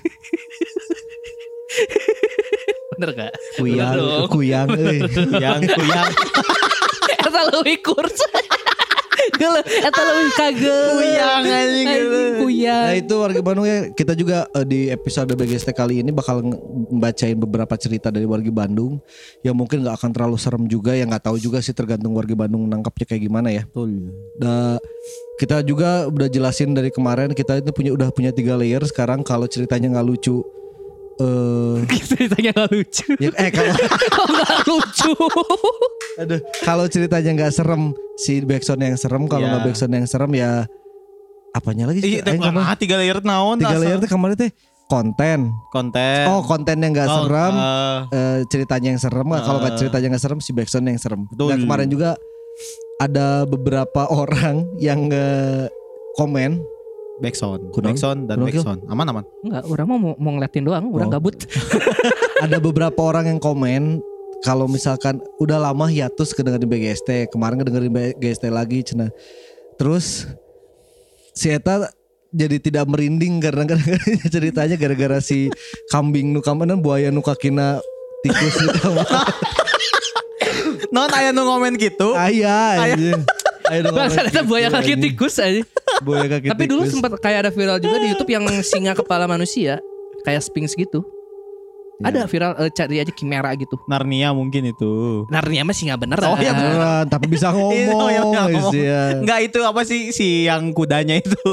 Speaker 1: Bener gak?
Speaker 2: kuyang
Speaker 1: Bener dong.
Speaker 2: kuyang.
Speaker 3: Kuyang, kuyang. [LAUGHS]
Speaker 1: Eta leuwih kurs. Geuleuh, eta leuwih kagel.
Speaker 3: Kuyang, anjing, gitu.
Speaker 2: Nah
Speaker 1: kuyang.
Speaker 2: itu warga Bandung ya kita juga eh, di episode BGST kali ini bakal membacain beberapa cerita dari warga Bandung yang mungkin nggak akan terlalu serem juga yang nggak tahu juga sih tergantung warga Bandung nangkapnya kayak gimana ya.
Speaker 3: Betul.
Speaker 2: Da, kita juga udah jelasin dari kemarin kita itu punya udah punya tiga layer sekarang kalau ceritanya nggak lucu eh [LAUGHS]
Speaker 1: Ceritanya gak lucu.
Speaker 2: ya, eh kalau [LAUGHS]
Speaker 1: Oh gak lucu. [LAUGHS]
Speaker 2: aduh kalau ceritanya nggak serem si backsound yang serem kalau
Speaker 3: Iya.
Speaker 2: nggak backsound yang serem ya apanya lagi sih?
Speaker 3: Iya, ah, tiga layer naon
Speaker 2: tiga layer tuh kemarin teh konten
Speaker 3: konten.
Speaker 2: oh konten yang nggak
Speaker 3: Oh,
Speaker 2: serem
Speaker 3: eh,
Speaker 2: eh, ceritanya yang serem nggak? kalau nggak
Speaker 3: Eh.
Speaker 2: ceritanya nggak serem si backsound yang serem
Speaker 3: Betul.
Speaker 2: dan kemarin juga ada beberapa orang yang nge komen
Speaker 3: backsound,
Speaker 2: Kunaon?
Speaker 3: backsound dan backsound. Aman aman.
Speaker 1: Enggak, orang mau mau ngeliatin doang, orang
Speaker 2: Oh.
Speaker 1: gabut. [LAUGHS]
Speaker 2: ada beberapa orang yang komen kalau misalkan udah lama hiatus kedengerin BGST kemarin kedengerin BGST lagi cina terus si Eta jadi tidak merinding karena [LAUGHS] ceritanya gara-gara si kambing nu kamanan buaya nu kakina tikus gitu [LAUGHS]
Speaker 3: Non aya nu ngomen gitu.
Speaker 2: ayah anjing. Aya nu
Speaker 1: Bangsa
Speaker 2: gitu,
Speaker 1: buaya kaki
Speaker 2: anjing.
Speaker 1: tikus aja.
Speaker 2: buaya kaki
Speaker 1: Tapi dulu sempat kayak ada viral juga di YouTube yang singa kepala manusia, kayak Sphinx gitu.
Speaker 2: Ya.
Speaker 1: Ada viral eh, cari aja Chimera gitu.
Speaker 3: Narnia mungkin itu.
Speaker 1: Narnia mah singa beneran.
Speaker 3: Oh, iya
Speaker 2: beneran tapi bisa ngomong [LAUGHS]
Speaker 3: Oh, iya, bisa ngomong.
Speaker 2: iya.
Speaker 3: Enggak itu apa sih si yang kudanya itu? [LAUGHS]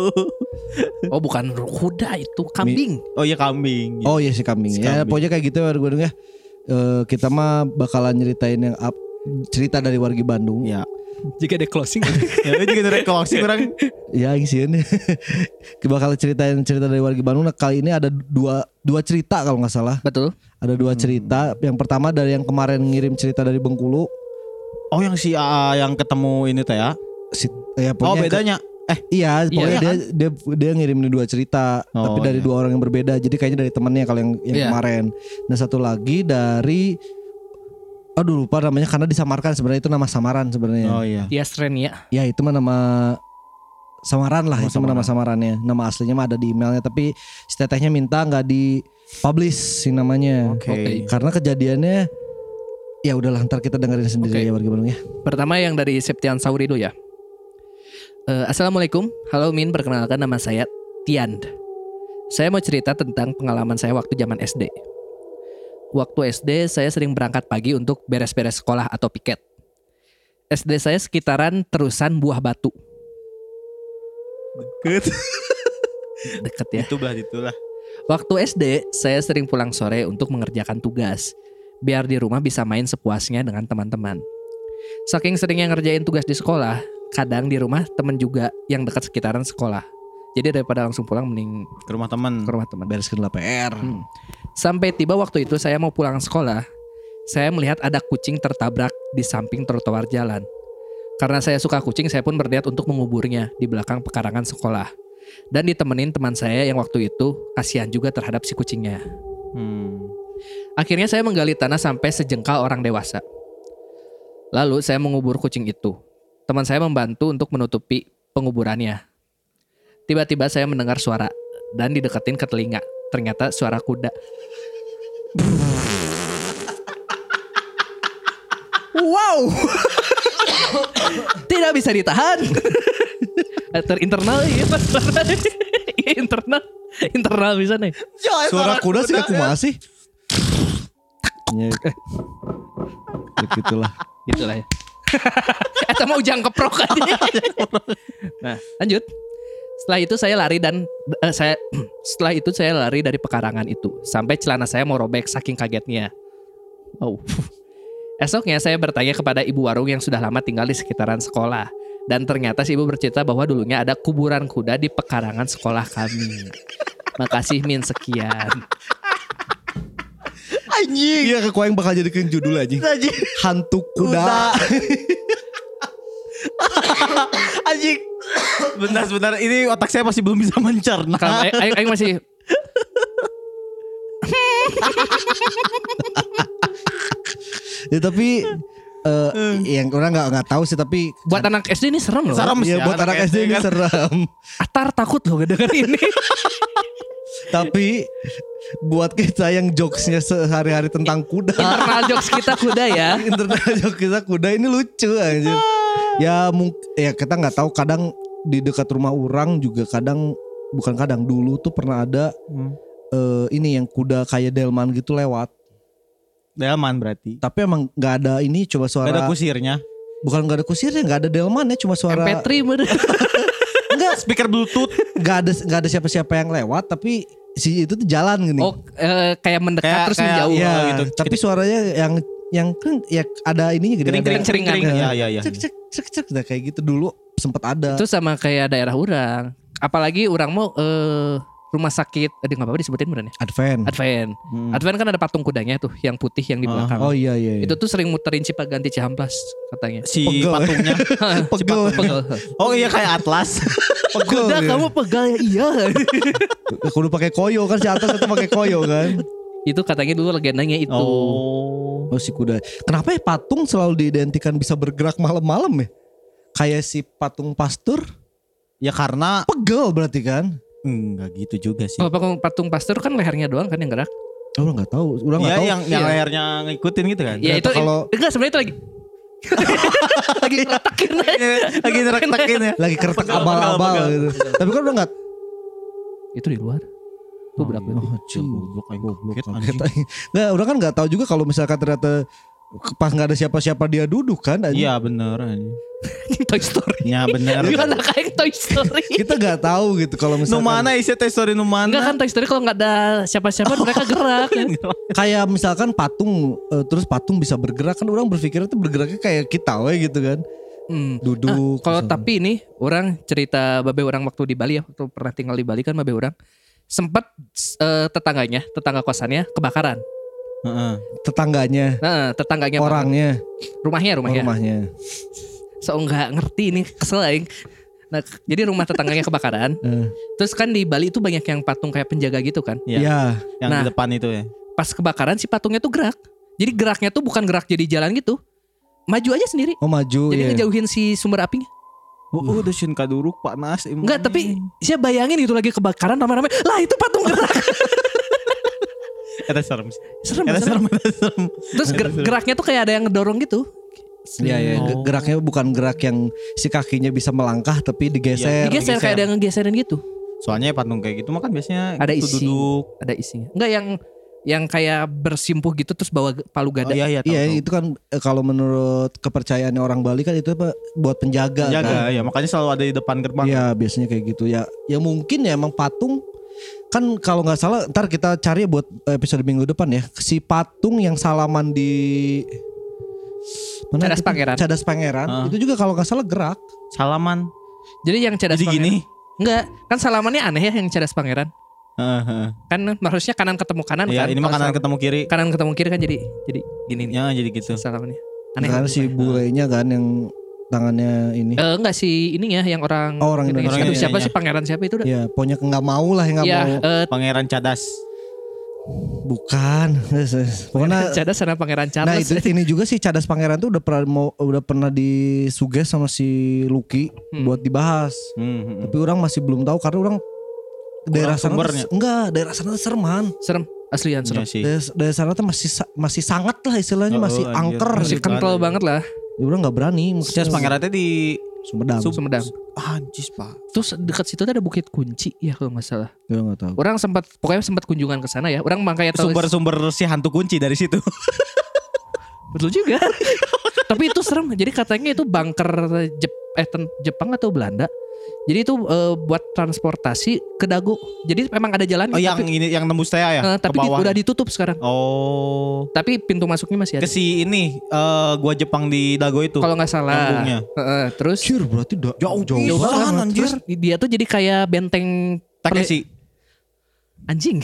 Speaker 1: Oh bukan kuda itu kambing.
Speaker 3: Oh iya kambing.
Speaker 2: Oh iya si kambing.
Speaker 3: Si
Speaker 2: Ya
Speaker 3: kambing.
Speaker 2: pokoknya kayak gitu ya gue ya. eh, kita mah bakalan nyeritain yang up, cerita dari wargi Bandung.
Speaker 3: Ya.
Speaker 1: Jika ada closing. [LAUGHS]
Speaker 3: Ya juga dari closing orang.
Speaker 2: Ya isian Kita bakal ceritain cerita dari wargi Bandung. Nah, kali ini ada dua dua cerita kalau nggak salah.
Speaker 1: Betul.
Speaker 2: Ada dua cerita. Yang pertama dari yang kemarin ngirim cerita dari Bengkulu.
Speaker 3: Oh yang si AA yang ketemu ini teh ya.
Speaker 2: Si, ya,
Speaker 3: Oh
Speaker 2: ke-
Speaker 3: bedanya. Eh
Speaker 2: Iya, pokoknya
Speaker 3: Iya
Speaker 2: dia, dia dia ngirim dua cerita,
Speaker 3: Oh,
Speaker 2: tapi dari
Speaker 3: iya.
Speaker 2: dua orang yang berbeda. Jadi kayaknya dari temannya kalau yang yang
Speaker 1: Iya.
Speaker 2: kemarin. Dan satu lagi dari aduh lupa namanya karena disamarkan sebenarnya itu nama samaran sebenarnya.
Speaker 3: Oh iya.
Speaker 1: Tias Renia.
Speaker 2: Ya itu mah nama samaran lah,
Speaker 3: Nama
Speaker 2: itu mah nama samarannya. Nama aslinya mah ada di emailnya tapi si tetehnya minta nggak di publish si namanya.
Speaker 3: Oke.
Speaker 1: Oke.
Speaker 2: Karena kejadiannya ya udahlah ntar kita dengerin sendiri
Speaker 1: Oke.
Speaker 2: ya warga Bandung ya.
Speaker 1: Pertama yang dari Septian Sauri dulu ya. Eh, Assalamualaikum, halo Min, perkenalkan nama saya Tian. Saya mau cerita tentang pengalaman saya waktu zaman SD. Waktu SD saya sering berangkat pagi untuk beres-beres sekolah atau piket. SD saya sekitaran terusan buah batu,
Speaker 3: Deket. [LAUGHS]
Speaker 1: deket ya.
Speaker 3: Itu bah itulah.
Speaker 1: Waktu SD saya sering pulang sore untuk mengerjakan tugas, biar di rumah bisa main sepuasnya dengan teman-teman. Saking seringnya ngerjain tugas di sekolah, kadang di rumah temen juga yang dekat sekitaran sekolah. Jadi daripada langsung pulang mending
Speaker 3: Ke rumah teman.
Speaker 1: ke rumah teman.
Speaker 2: Bereskan lah PR.
Speaker 1: Hmm. Sampai tiba waktu itu saya mau pulang sekolah, saya melihat ada kucing tertabrak di samping trotoar jalan. Karena saya suka kucing, saya pun berniat untuk menguburnya di belakang pekarangan sekolah. Dan ditemenin teman saya yang waktu itu kasihan juga terhadap si kucingnya.
Speaker 3: Hmm.
Speaker 1: Akhirnya saya menggali tanah sampai sejengkal orang dewasa. Lalu saya mengubur kucing itu. Teman saya membantu untuk menutupi penguburannya. Tiba-tiba saya mendengar suara dan dideketin ke telinga. Ternyata suara kuda.
Speaker 2: Wow.
Speaker 1: Tidak bisa ditahan. Terinternal ya internal internal bisa nih.
Speaker 2: Suara kuda sih aku masih. Ya, eh. Ya gitulah.
Speaker 1: Gitulah ya. Eta mau ujang keprok aja. nah, lanjut. Setelah itu saya lari dan eh, saya [CLEARS THROAT] setelah itu saya lari dari pekarangan itu sampai celana saya mau robek saking kagetnya. Oh. [LAUGHS] Esoknya saya bertanya kepada ibu warung yang sudah lama tinggal di sekitaran sekolah. Dan ternyata si ibu bercerita bahwa dulunya ada kuburan kuda di pekarangan sekolah kami. [LAUGHS] Makasih Min sekian. [LAUGHS]
Speaker 3: Anjing.
Speaker 2: Iya ke yang bakal jadikan judul aja.
Speaker 3: Anjing.
Speaker 2: Hantu kuda.
Speaker 3: Anjing. Bentar sebentar ini otak saya masih belum bisa mencerna.
Speaker 1: Aing- Aing masih
Speaker 2: ya tapi eh yang orang nggak nggak tahu sih tapi
Speaker 1: buat anak SD ini serem loh.
Speaker 3: Serem
Speaker 2: ya
Speaker 3: sih,
Speaker 2: buat anak SD ini
Speaker 3: kan.
Speaker 2: serem.
Speaker 1: Atar takut loh ngedenger ini. [LAUGHS]
Speaker 2: tapi buat kita yang jokesnya sehari-hari tentang kuda.
Speaker 1: Internal jokes kita kuda ya. [LAUGHS]
Speaker 2: Internet jokes kita kuda ini lucu anjir. Ya mungkin ya kita nggak tahu kadang di dekat rumah orang juga kadang bukan kadang dulu tuh pernah ada
Speaker 3: Hmm.
Speaker 2: eh, ini yang kuda kayak delman gitu lewat.
Speaker 3: Delman berarti.
Speaker 2: Tapi emang nggak ada ini coba suara
Speaker 3: Gak ada kusirnya.
Speaker 2: bukan nggak ada kusirnya nggak ada delman ya cuma suara
Speaker 1: MP3 bener. [LAUGHS]
Speaker 2: enggak
Speaker 3: Speaker bluetooth.
Speaker 2: nggak ada nggak ada siapa-siapa yang lewat tapi si itu tuh jalan gini.
Speaker 1: Oh eh, kayak mendekat
Speaker 3: Kayak-
Speaker 1: terus
Speaker 3: kayak-
Speaker 1: menjauh.
Speaker 2: ya,
Speaker 3: gitu.
Speaker 2: Tapi suaranya yang yang kan ya ada ininya gitu.
Speaker 3: Kering-kering
Speaker 2: ada-
Speaker 1: Kering-keringan.
Speaker 3: kering. Iya iya iya.
Speaker 2: Cek cek cek cek nah, kayak gitu dulu sempat ada.
Speaker 1: Itu sama kayak daerah orang. Apalagi orang mau eh rumah sakit, aduh nggak apa-apa disebutin bener ya.
Speaker 2: Advent.
Speaker 1: Advent.
Speaker 3: Hmm.
Speaker 1: Advent kan ada patung kudanya tuh, yang putih yang di
Speaker 3: Ah.
Speaker 1: belakang.
Speaker 2: Oh iya iya. iya.
Speaker 1: Itu tuh sering muterin Cipaganti Cihamplas katanya.
Speaker 3: Si
Speaker 2: Pegel.
Speaker 3: patungnya. [LAUGHS]
Speaker 2: pegel.
Speaker 1: Pegel.
Speaker 3: Oh iya kayak Atlas. [LAUGHS]
Speaker 2: Pegel.
Speaker 1: Kuda
Speaker 2: dia.
Speaker 1: kamu pegal ya iya.
Speaker 2: Kudu pakai koyo kan si atas itu pakai koyo kan. [LAUGHS]
Speaker 1: itu katanya dulu legendanya itu.
Speaker 3: Oh.
Speaker 2: Oh si kuda. Kenapa ya patung selalu diidentikan bisa bergerak malam-malam ya? Kayak si patung pastur
Speaker 3: Ya karena
Speaker 2: pegel berarti kan?
Speaker 3: enggak gitu juga sih.
Speaker 1: Kalau patung, patung pastor kan lehernya doang kan yang gerak.
Speaker 2: Oh nggak tahu. Orang nggak
Speaker 3: Iya
Speaker 2: tahu.
Speaker 3: yang yang
Speaker 1: Iya.
Speaker 3: layarnya ngikutin gitu kan.
Speaker 1: Ya itu
Speaker 2: kalau-
Speaker 1: enggak sebenarnya itu lagi [LAUGHS] lagi ngeretakin aja.
Speaker 3: Lagi nerak-nekin ya.
Speaker 2: Lagi kertek
Speaker 3: Pegel,
Speaker 2: abal-abal gitu. Tapi kan udah nggak
Speaker 1: Itu di luar. Tuh berapa?
Speaker 2: Oh,
Speaker 3: Goblok, aing
Speaker 2: Goblok,
Speaker 3: anjing.
Speaker 2: Nggak, orang kan nggak tahu juga kalau misalkan ternyata pas nggak ada siapa-siapa dia duduk kan.
Speaker 3: Iya bener anjing.
Speaker 1: Toy Story.
Speaker 3: Ya bener.
Speaker 1: Gimana kayak Toy Story? [LAUGHS]
Speaker 2: kita nggak tahu gitu kalau
Speaker 3: Nu
Speaker 2: misalkan
Speaker 3: mana isi Toy Story nu mana?
Speaker 1: Enggak kan Toy Story kalau nggak ada siapa-siapa mereka gerak kan.
Speaker 2: kayak misalkan patung eh, terus patung bisa bergerak kan orang berpikir itu bergeraknya kayak kita we gitu kan
Speaker 1: Hmm.
Speaker 2: duduk
Speaker 1: Kalau
Speaker 2: misalkan.
Speaker 1: tapi ini orang cerita babe orang waktu di Bali ya, waktu pernah tinggal di Bali kan babe orang sempat eh, tetangganya, tetangga kosannya kebakaran.
Speaker 3: Heeh.
Speaker 2: tetangganya
Speaker 1: Nah, tetangganya bakar.
Speaker 2: orangnya
Speaker 1: rumahnya rumahnya.
Speaker 2: rumahnya
Speaker 1: So nggak ngerti ini kesel aing. Nah, jadi rumah tetangganya kebakaran. [LAUGHS]
Speaker 2: Eh,
Speaker 1: Terus kan di Bali itu banyak yang patung kayak penjaga gitu kan.
Speaker 3: Iya.
Speaker 2: ya
Speaker 3: Yang
Speaker 1: Nah.
Speaker 3: di depan itu ya.
Speaker 1: Pas kebakaran si patungnya tuh gerak. Jadi geraknya tuh bukan gerak jadi jalan gitu. Maju aja sendiri.
Speaker 2: oh maju
Speaker 1: Jadi
Speaker 2: ya
Speaker 1: ngejauhin si sumber apinya.
Speaker 3: Oh, oh dusun kaduruk panas. emang.
Speaker 1: Enggak, tapi saya bayangin itu lagi kebakaran rame-rame. Lah itu patung gerak. [LAUGHS]
Speaker 3: Eta serem.
Speaker 1: serem,
Speaker 3: Eta
Speaker 1: serem.
Speaker 3: serem, eta serem.
Speaker 1: Terus ger- geraknya tuh kayak ada yang ngedorong gitu.
Speaker 2: ya ya
Speaker 3: Oh.
Speaker 2: ge- geraknya bukan gerak yang si kakinya bisa melangkah tapi digeser
Speaker 1: Digeser
Speaker 3: geser.
Speaker 1: kayak ada yang ngegeserin gitu.
Speaker 3: Soalnya patung kayak gitu mah kan biasanya
Speaker 1: Ada
Speaker 3: gitu
Speaker 1: isi.
Speaker 3: duduk.
Speaker 1: Ada isinya. Enggak yang yang kayak bersimpuh gitu terus bawa palu
Speaker 3: Oh,
Speaker 1: gada.
Speaker 3: iya iya tahu,
Speaker 2: Iya
Speaker 3: tahu.
Speaker 2: itu kan eh, kalau menurut kepercayaan orang Bali kan itu apa buat penjaga kan.
Speaker 3: Jaga ya makanya selalu ada di depan gerbang.
Speaker 2: Iya biasanya kayak gitu ya. Ya mungkin ya emang patung kan kalau nggak salah ntar kita cari buat episode minggu depan ya si patung yang salaman di
Speaker 1: Cadas
Speaker 2: itu?
Speaker 1: Pangeran.
Speaker 2: Cadas Pangeran
Speaker 3: Ah.
Speaker 2: itu juga kalau nggak salah gerak.
Speaker 3: Salaman.
Speaker 1: Jadi yang cadas
Speaker 3: Jadi
Speaker 1: pangeran.
Speaker 3: gini.
Speaker 1: Enggak, kan salamannya aneh ya yang cadas pangeran.
Speaker 3: Heeh, heeh.
Speaker 1: Kan harusnya kanan ketemu kanan
Speaker 3: Iya,
Speaker 1: kan.
Speaker 3: ini mah kanan
Speaker 1: salam-
Speaker 3: ketemu kiri.
Speaker 1: kanan ketemu kiri kan jadi jadi gini nih.
Speaker 3: Ya jadi gitu.
Speaker 1: Salamannya. Aneh.
Speaker 2: Karena si bulenya kan yang tangannya ini.
Speaker 1: Eh, enggak sih ininya yang orang
Speaker 2: Oh, orang
Speaker 1: Indonesia.
Speaker 3: Indonesia.
Speaker 1: Aduh, siapa
Speaker 3: Orang
Speaker 1: sih pangeran siapa itu udah?
Speaker 2: Ya pokoknya nggak mau lah yang nggak
Speaker 1: Ya,
Speaker 2: mau.
Speaker 1: eh,
Speaker 3: Pangeran Cadas.
Speaker 2: Bukan. [LAUGHS] Pokoknya [LAUGHS]
Speaker 1: cadas sama pangeran Charles.
Speaker 2: Nah itu ini juga sih Cadas Pangeran tuh udah pernah mau udah pernah disuges sama si Lucky
Speaker 1: Hmm.
Speaker 2: buat dibahas.
Speaker 3: Hmm, hmm, hmm.
Speaker 2: Tapi orang masih belum tahu karena orang daerah sana enggak daerah sana tuh serem
Speaker 1: serem aslian serem.
Speaker 3: Iya sih.
Speaker 2: daerah, daerah sana tuh masih masih sangat lah istilahnya
Speaker 3: Oh,
Speaker 2: masih
Speaker 3: anjir.
Speaker 2: angker
Speaker 1: Masih kental banget lah.
Speaker 2: Ya, orang nggak berani
Speaker 3: Pangeran teh di
Speaker 2: Sumedang
Speaker 3: Sum-
Speaker 1: Sumedang.
Speaker 3: Anjis, Pak.
Speaker 1: Terus dekat situ tuh ada Bukit Kunci ya kalau nggak salah.
Speaker 2: ya nggak tahu
Speaker 1: Orang sempat pokoknya sempat kunjungan ke sana ya. Orang makanya tahu
Speaker 3: Sumber-sumber si hantu kunci dari situ. [LAUGHS]
Speaker 1: betul juga. [LAUGHS] Tapi itu serem. Jadi katanya itu bunker Jep- eh, Jepang atau Belanda. Jadi itu eh, buat transportasi ke Dago. Jadi memang ada jalan
Speaker 3: Oh, yang
Speaker 1: tapi,
Speaker 3: ini yang nembus teh ya? ke
Speaker 1: tapi di- udah ditutup sekarang.
Speaker 3: Oh.
Speaker 1: Tapi pintu masuknya masih
Speaker 3: Ke
Speaker 1: ada.
Speaker 3: si ini eh gua Jepang di Dago itu.
Speaker 1: Kalau nggak salah.
Speaker 3: Nyambungnya.
Speaker 1: Heeh, terus
Speaker 2: Anjir berarti da- jauh jauh,
Speaker 3: Jauh
Speaker 2: banget.
Speaker 1: terus dia tuh jadi kayak benteng
Speaker 3: Takeshi.
Speaker 1: anjing.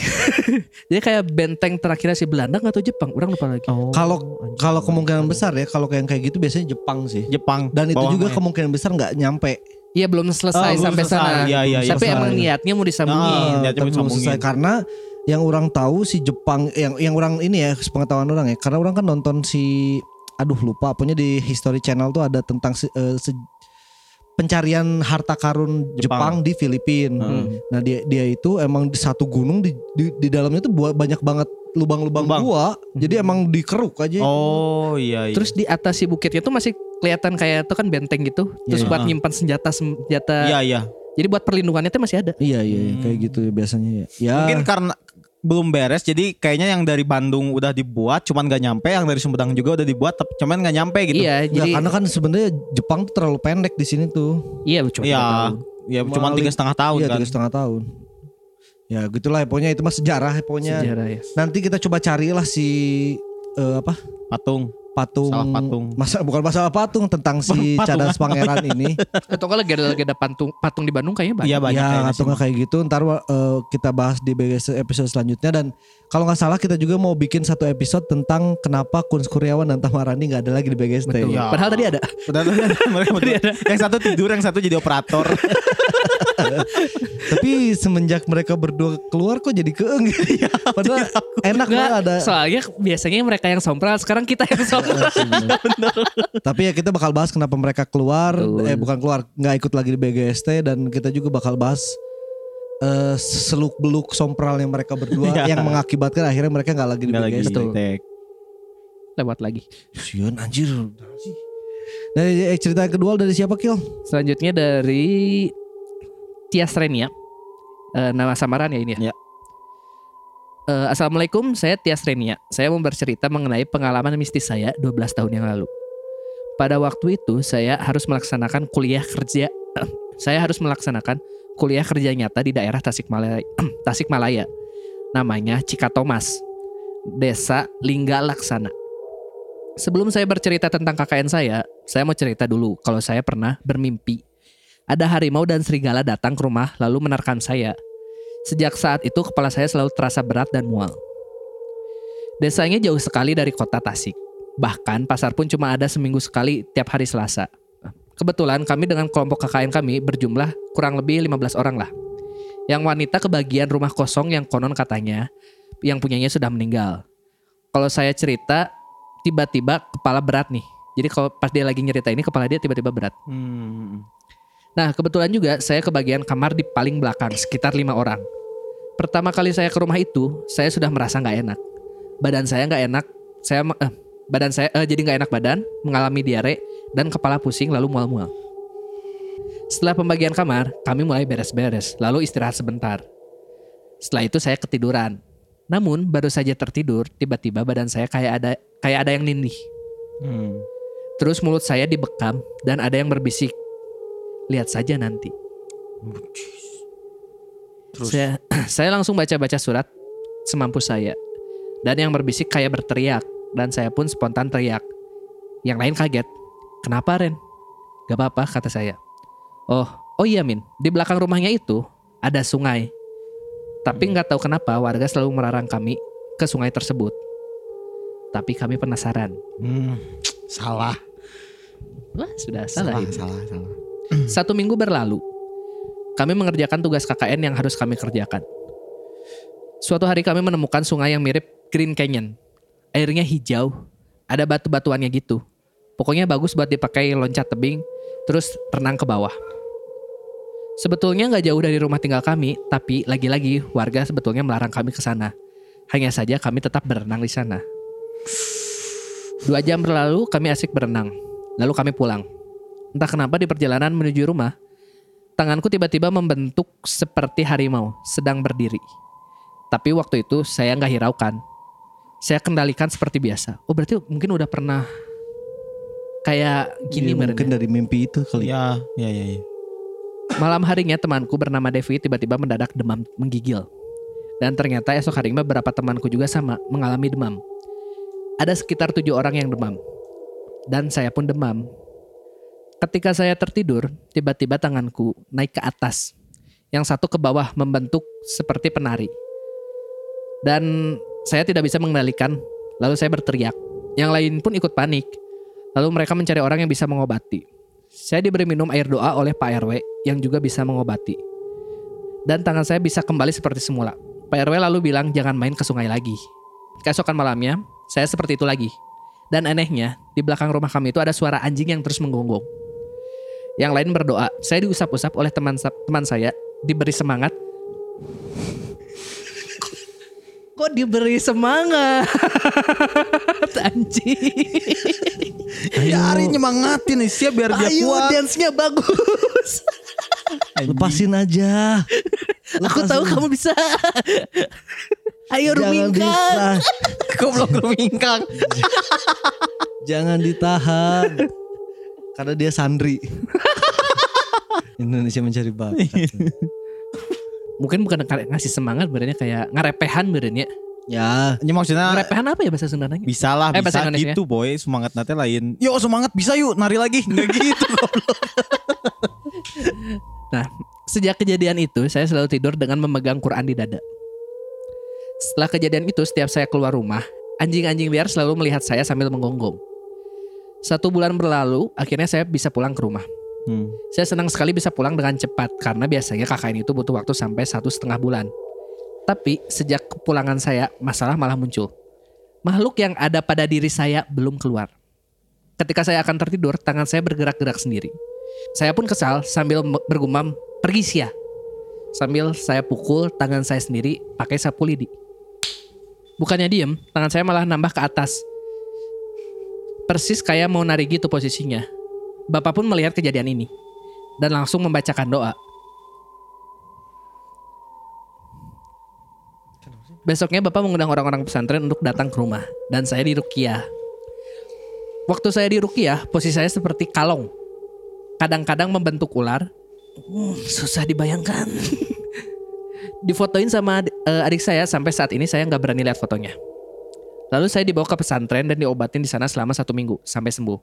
Speaker 1: [LAUGHS] jadi kayak benteng terakhir si Belanda nggak atau Jepang? Orang lupa lagi.
Speaker 3: Oh.
Speaker 2: Kalau kalau kemungkinan besar ya kalau yang kayak gitu biasanya Jepang sih.
Speaker 3: Jepang.
Speaker 2: Dan itu juga
Speaker 3: ya.
Speaker 2: kemungkinan besar nggak nyampe.
Speaker 1: Iya belum selesai
Speaker 3: Oh, belum
Speaker 1: sampai
Speaker 3: selesai.
Speaker 1: sana.
Speaker 3: Iya, iya, iya.
Speaker 1: Tapi
Speaker 2: Selesai.
Speaker 1: emang niatnya mau disambungin.
Speaker 3: Ah, niatnya disambungin.
Speaker 2: selesai karena yang orang tahu si Jepang yang yang orang ini ya pengetahuan orang ya karena orang kan nonton si aduh lupa pokoknya di History Channel tuh ada tentang eh, se- pencarian harta karun Jepang,
Speaker 3: Jepang.
Speaker 2: di Filipina.
Speaker 3: Hmm.
Speaker 2: Nah dia dia itu emang di satu gunung di di, di dalamnya tuh buat banyak banget lubang-lubang
Speaker 3: Lubang.
Speaker 2: gua. Jadi emang dikeruk aja.
Speaker 3: Oh iya iya.
Speaker 1: Terus di atas si bukitnya tuh masih kelihatan kayak itu kan benteng gitu. Terus
Speaker 2: Iya.
Speaker 1: buat nyimpan senjata senjata.
Speaker 3: iya iya.
Speaker 1: Jadi buat perlindungannya tuh masih ada.
Speaker 2: Iya iya iya,
Speaker 3: Hmm.
Speaker 2: kayak gitu ya biasanya ya. Ya
Speaker 3: Mungkin karena belum beres jadi kayaknya yang dari Bandung udah dibuat cuman gak nyampe yang dari Sumedang juga udah dibuat tapi cuman gak nyampe gitu.
Speaker 1: Iya, jadi
Speaker 2: karena kan sebenarnya Jepang tuh terlalu pendek di sini tuh.
Speaker 1: iya cuma
Speaker 3: Iya. Ya cuman
Speaker 2: Maling-
Speaker 3: tiga setengah tahun
Speaker 2: iya
Speaker 3: kan.
Speaker 2: tiga setengah tahun. Ya gitulah ya, pokoknya itu mah sejarah ya, pokoknya.
Speaker 1: Sejarah ya.
Speaker 2: Nanti kita coba carilah si eh, apa
Speaker 3: Patung.
Speaker 2: Patung,
Speaker 3: Salah patung.
Speaker 2: Masa bukan masalah patung tentang si
Speaker 3: Patungan.
Speaker 2: Cadas Pangeran ini. [LAUGHS]
Speaker 1: Atau kalau legenda-legenda patung patung di Bandung kayaknya banyak.
Speaker 3: Iya banyak
Speaker 2: ya atau nggak kayak gitu. Ntar eh, kita bahas di BGS episode selanjutnya dan kalau nggak salah kita juga mau bikin satu episode tentang kenapa Kun Kuryawan dan Tamarani nggak ada lagi di BGST.
Speaker 1: Betul.
Speaker 3: Iya.
Speaker 1: Padahal tadi ada.
Speaker 3: Benar, mereka betul. Yang satu tidur, yang satu jadi operator. [LAUGHS]
Speaker 2: Tapi semenjak mereka berdua keluar kok jadi keeng. Padahal enak lah ada.
Speaker 1: soalnya biasanya mereka yang sompral, sekarang kita yang sompral. [LAUGHS]
Speaker 2: Tapi ya kita bakal bahas kenapa mereka keluar,
Speaker 1: Betul.
Speaker 2: eh bukan keluar, nggak ikut lagi di BGST dan kita juga bakal bahas eh seluk beluk sompral yang mereka berdua [LAUGHS]
Speaker 3: Iya.
Speaker 2: yang mengakibatkan akhirnya mereka nggak lagi di
Speaker 3: lagi.
Speaker 2: BGST.
Speaker 1: Lewat lagi.
Speaker 2: Sian anjir. Dari eh, cerita yang kedua dari siapa Kil?
Speaker 1: Selanjutnya dari Tias Renia. Eh, nama samaran ya ini ya.
Speaker 3: Ya.
Speaker 1: Eh, Assalamualaikum, saya Tias Renia. Saya mau bercerita mengenai pengalaman mistis saya 12 tahun yang lalu. Pada waktu itu, saya harus melaksanakan kuliah kerja. [CLEARS THROAT] saya harus melaksanakan kuliah kerja nyata di daerah Tasikmalaya. [CLEARS THROAT] Tasikmalaya. Namanya Cikatomas, Desa Lingga Laksana. Sebelum saya bercerita tentang KKN saya, saya mau cerita dulu kalau saya pernah bermimpi. Ada harimau dan serigala datang ke rumah lalu menerkam saya. Sejak saat itu kepala saya selalu terasa berat dan mual. Desanya jauh sekali dari kota Tasik. Bahkan pasar pun cuma ada seminggu sekali tiap hari Selasa. Kebetulan kami dengan kelompok KKN kami berjumlah kurang lebih 15 orang lah. Yang wanita kebagian rumah kosong yang konon katanya yang punyanya sudah meninggal. Kalau saya cerita tiba-tiba kepala berat nih. Jadi kalau pas dia lagi nyerita ini kepala dia tiba-tiba berat.
Speaker 3: Hmm.
Speaker 1: Nah, kebetulan juga saya kebagian kamar di paling belakang, sekitar lima orang. Pertama kali saya ke rumah itu, saya sudah merasa nggak enak. Badan saya nggak enak, saya eh, badan saya eh, jadi nggak enak badan, mengalami diare dan kepala pusing lalu mual-mual. Setelah pembagian kamar, kami mulai beres-beres, lalu istirahat sebentar. Setelah itu saya ketiduran. Namun baru saja tertidur, tiba-tiba badan saya kayak ada kayak ada yang nindih.
Speaker 3: Hmm.
Speaker 1: Terus mulut saya dibekam dan ada yang berbisik. Lihat saja nanti.
Speaker 3: Terus
Speaker 1: Saya, [CLEARS THROAT] saya langsung baca-baca surat semampu saya. Dan yang berbisik kayak berteriak. Dan saya pun spontan teriak. Yang lain kaget. Kenapa Ren? Gak apa-apa kata saya. Oh, oh iya Min. Di belakang rumahnya itu ada sungai. Tapi nggak tahu kenapa warga selalu melarang kami ke sungai tersebut. Tapi kami penasaran.
Speaker 3: Hmm. salah.
Speaker 1: Wah sudah salah,
Speaker 3: Salah,
Speaker 1: ini.
Speaker 3: salah, salah. [CLEARS THROAT]
Speaker 1: Satu minggu berlalu, kami mengerjakan tugas KKN yang harus kami kerjakan. Suatu hari kami menemukan sungai yang mirip Green Canyon. Airnya hijau, ada batu-batuannya gitu. Pokoknya bagus buat dipakai loncat tebing, terus renang ke bawah. Sebetulnya nggak jauh dari rumah tinggal kami, tapi lagi-lagi warga sebetulnya melarang kami ke sana. Hanya saja kami tetap berenang di sana. Dua jam berlalu, kami asik berenang. Lalu kami pulang. Entah kenapa di perjalanan menuju rumah, tanganku tiba-tiba membentuk seperti harimau sedang berdiri. Tapi waktu itu saya nggak hiraukan. Saya kendalikan seperti biasa. Oh berarti mungkin udah pernah kayak gini
Speaker 2: Iya, mungkin dari mimpi itu kali.
Speaker 3: Ya, ya, ya, ya.
Speaker 1: Malam harinya temanku bernama Devi tiba-tiba mendadak demam menggigil. Dan ternyata esok harinya beberapa temanku juga sama mengalami demam. Ada sekitar tujuh orang yang demam. Dan saya pun demam. Ketika saya tertidur, tiba-tiba tanganku naik ke atas. Yang satu ke bawah membentuk seperti penari. Dan saya tidak bisa mengendalikan. Lalu saya berteriak. Yang lain pun ikut panik. Lalu mereka mencari orang yang bisa mengobati. Saya diberi minum air doa oleh Pak RW yang juga bisa mengobati. Dan tangan saya bisa kembali seperti semula. Pak RW lalu bilang jangan main ke sungai lagi. Keesokan malamnya, saya seperti itu lagi. Dan anehnya, di belakang rumah kami itu ada suara anjing yang terus menggonggong. Yang lain berdoa, saya diusap-usap oleh teman teman saya, diberi semangat. Kok diberi semangat? [LAUGHS] anjing.
Speaker 3: Ya hari nyemangatin nih siap biar dia
Speaker 1: Ayo
Speaker 3: kuat.
Speaker 1: dance-nya bagus.
Speaker 2: Lepasin aja.
Speaker 1: Aku tahu kamu bisa. Ayo
Speaker 2: Jangan
Speaker 1: rumingkang.
Speaker 3: Goblok rumingkang.
Speaker 2: Jangan ditahan. Karena dia sandri. [LAUGHS] Indonesia mencari bakat.
Speaker 1: Mungkin bukan ngasih semangat berarti kayak ngarepehan berarti ya.
Speaker 2: ya,
Speaker 3: Ini maksudnya
Speaker 1: Ngarepehan apa ya bahasa Sundanya?
Speaker 3: bisa lah,
Speaker 1: Eh,
Speaker 3: bisa gitu boy. Semangat nanti lain. Yuk semangat bisa yuk nari lagi. Nggak [LAUGHS] gitu.
Speaker 1: Nah, sejak kejadian itu saya selalu tidur dengan memegang Quran di dada. Setelah kejadian itu setiap saya keluar rumah, anjing-anjing liar selalu melihat saya sambil menggonggong. Satu bulan berlalu, akhirnya saya bisa pulang ke rumah.
Speaker 3: Hmm.
Speaker 1: Saya senang sekali bisa pulang dengan cepat karena biasanya KKN itu butuh waktu sampai satu setengah bulan. Tapi sejak kepulangan saya, masalah malah muncul. Makhluk yang ada pada diri saya belum keluar. Ketika saya akan tertidur, tangan saya bergerak-gerak sendiri. Saya pun kesal sambil bergumam, pergi sia. Sambil saya pukul tangan saya sendiri pakai sapu lidi. Bukannya diem, tangan saya malah nambah ke atas. Persis kayak mau nari gitu posisinya. Bapak pun melihat kejadian ini dan langsung membacakan doa. Besoknya Bapak mengundang orang-orang pesantren untuk datang ke rumah dan saya di Rukiah. Waktu saya di Rukiah, posisi saya seperti kalong. Kadang-kadang membentuk ular. Hmm, susah dibayangkan. [LAUGHS] Difotoin sama eh, adik saya sampai saat ini saya nggak berani lihat fotonya. Lalu saya dibawa ke pesantren dan diobatin di sana selama satu minggu sampai sembuh.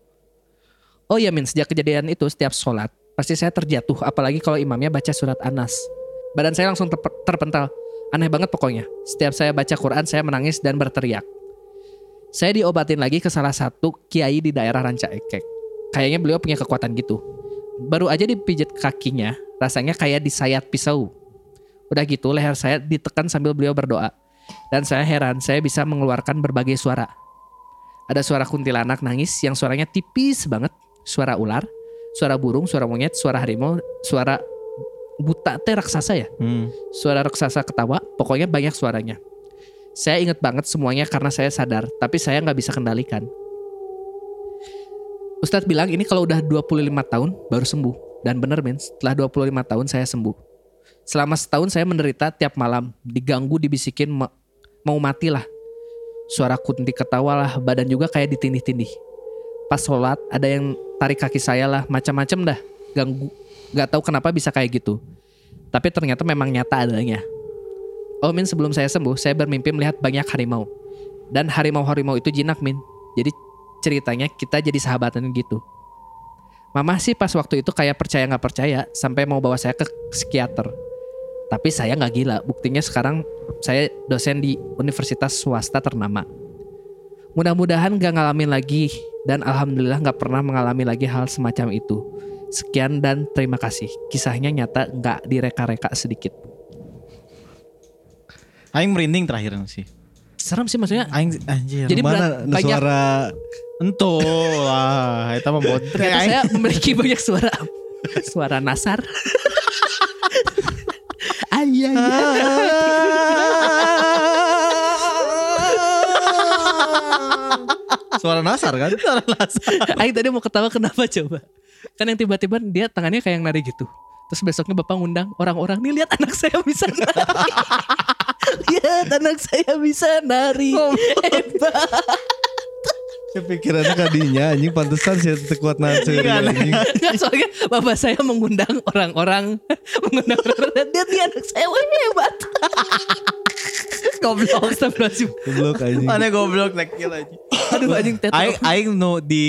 Speaker 1: Oh iya Min, sejak kejadian itu setiap sholat pasti saya terjatuh apalagi kalau imamnya baca surat Anas. Badan saya langsung terpe- terpental. Aneh banget pokoknya. Setiap saya baca Quran saya menangis dan berteriak. Saya diobatin lagi ke salah satu kiai di daerah Ranca Ekek. Kayaknya beliau punya kekuatan gitu. Baru aja dipijit kakinya, rasanya kayak disayat pisau. Udah gitu leher saya ditekan sambil beliau berdoa. Dan saya heran saya bisa mengeluarkan berbagai suara. Ada suara kuntilanak nangis yang suaranya tipis banget. Suara ular, suara burung, suara monyet, suara harimau, suara buta teh raksasa ya.
Speaker 3: Hmm.
Speaker 1: Suara raksasa ketawa, pokoknya banyak suaranya. Saya inget banget semuanya karena saya sadar, tapi saya nggak bisa kendalikan. Ustadz bilang ini kalau udah 25 tahun baru sembuh. Dan bener men, setelah 25 tahun saya sembuh. Selama setahun saya menderita tiap malam, diganggu, dibisikin ma- mau mati lah. Suara kunti ketawa lah, badan juga kayak ditindih-tindih. Pas sholat ada yang tarik kaki saya lah, macam-macam dah. Ganggu, Gak tahu kenapa bisa kayak gitu. Tapi ternyata memang nyata adanya. Oh Min sebelum saya sembuh saya bermimpi melihat banyak harimau Dan harimau-harimau itu jinak Min Jadi ceritanya kita jadi sahabatan gitu Mama sih pas waktu itu kayak percaya nggak percaya Sampai mau bawa saya ke psikiater Tapi saya nggak gila Buktinya sekarang saya dosen di universitas swasta ternama Mudah-mudahan gak ngalamin lagi Dan Alhamdulillah gak pernah mengalami lagi hal semacam itu Sekian dan terima kasih Kisahnya nyata nggak direka-reka sedikit
Speaker 3: Aing merinding terakhir sih.
Speaker 1: Serem sih maksudnya
Speaker 3: Aing anjir.
Speaker 1: Jadi
Speaker 2: Mana
Speaker 1: berat- banyak-
Speaker 2: suara
Speaker 3: Ento lah, eta mah bodre.
Speaker 1: Ternyata
Speaker 3: Aing.
Speaker 1: saya memiliki banyak suara Suara nasar Ayah [LAUGHS]
Speaker 2: suara nasar kan?
Speaker 3: Suara nasar.
Speaker 1: Aing tadi mau ketawa kenapa coba? Kan yang tiba-tiba dia tangannya kayak yang nari gitu. Terus besoknya bapak ngundang orang-orang Nih lihat anak saya bisa nari. [LAUGHS] Lihat anak saya bisa nari. Hebat
Speaker 2: Kepikirannya kadinya anjing pantesan sih teu kuat nahan seureun, anjing.
Speaker 1: Nggak, soalnya bapak saya mengundang orang-orang [LAUGHS] Mengundang orang-orang Dia nih anak saya wah hebat [LAUGHS] Goblok Astagfirullahaladzim
Speaker 2: Goblok anjing.
Speaker 3: Mana goblok lekil aja.
Speaker 1: Aduh anjing
Speaker 3: Aing aing nu di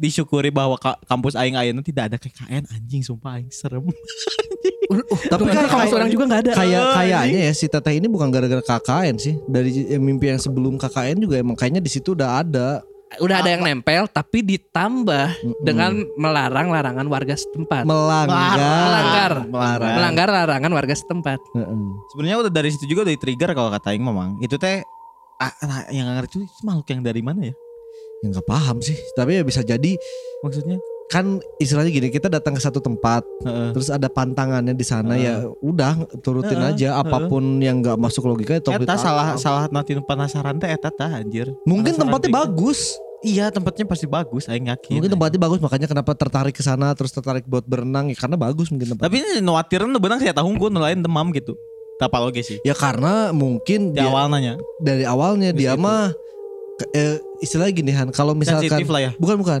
Speaker 3: disyukuri bahwa ka- kampus aing ayeuna tidak ada KKN anjing sumpah aing serem. [LAUGHS]
Speaker 1: Tapi kan kampus orang juga nggak ada
Speaker 2: Kayak kayaknya ya si Teteh ini bukan gara-gara KKN sih. Dari mimpi yang sebelum KKN juga emang kayaknya di situ udah ada.
Speaker 1: Udah ada yang nempel tapi ditambah dengan melarang larangan warga setempat.
Speaker 2: Melanggar.
Speaker 1: Melanggar.
Speaker 2: Melarang.
Speaker 1: Melanggar larangan warga setempat.
Speaker 2: Heeh.
Speaker 3: Sebenarnya udah dari situ juga udah trigger kalau kata aing memang. Itu teh ah, nah, yang ngerti itu makhluk yang dari mana ya?
Speaker 2: Ya nggak paham sih. Tapi ya bisa jadi
Speaker 3: Maksudnya?
Speaker 2: Kan istilahnya gini kita datang ke satu tempat
Speaker 3: Heeh.
Speaker 2: terus ada pantangannya di sana ya udah turutin
Speaker 3: Heeh,
Speaker 2: aja apa pun yang nggak masuk logika itu
Speaker 3: Eta salah salah nanti penasaran teh eta tah anjir.
Speaker 2: mungkin tempatnya bagus
Speaker 3: Iya tempatnya pasti bagus aing yakin.
Speaker 2: mungkin tempatnya bagus makanya kenapa tertarik ke sana terus tertarik buat berenang ya karena bagus mungkin tempat
Speaker 3: Tapi ini nuatiran tuh benang saya tahu gue lain demam gitu. Tapa loge sih.
Speaker 2: ya karena mungkin
Speaker 3: Di
Speaker 2: dia,
Speaker 3: awalnya
Speaker 2: dari awalnya
Speaker 3: Terus
Speaker 2: dia
Speaker 3: gitu.
Speaker 2: mah eh, istilahnya gini Han kalau misalkan
Speaker 3: sensitif lah ya.
Speaker 2: bukan bukan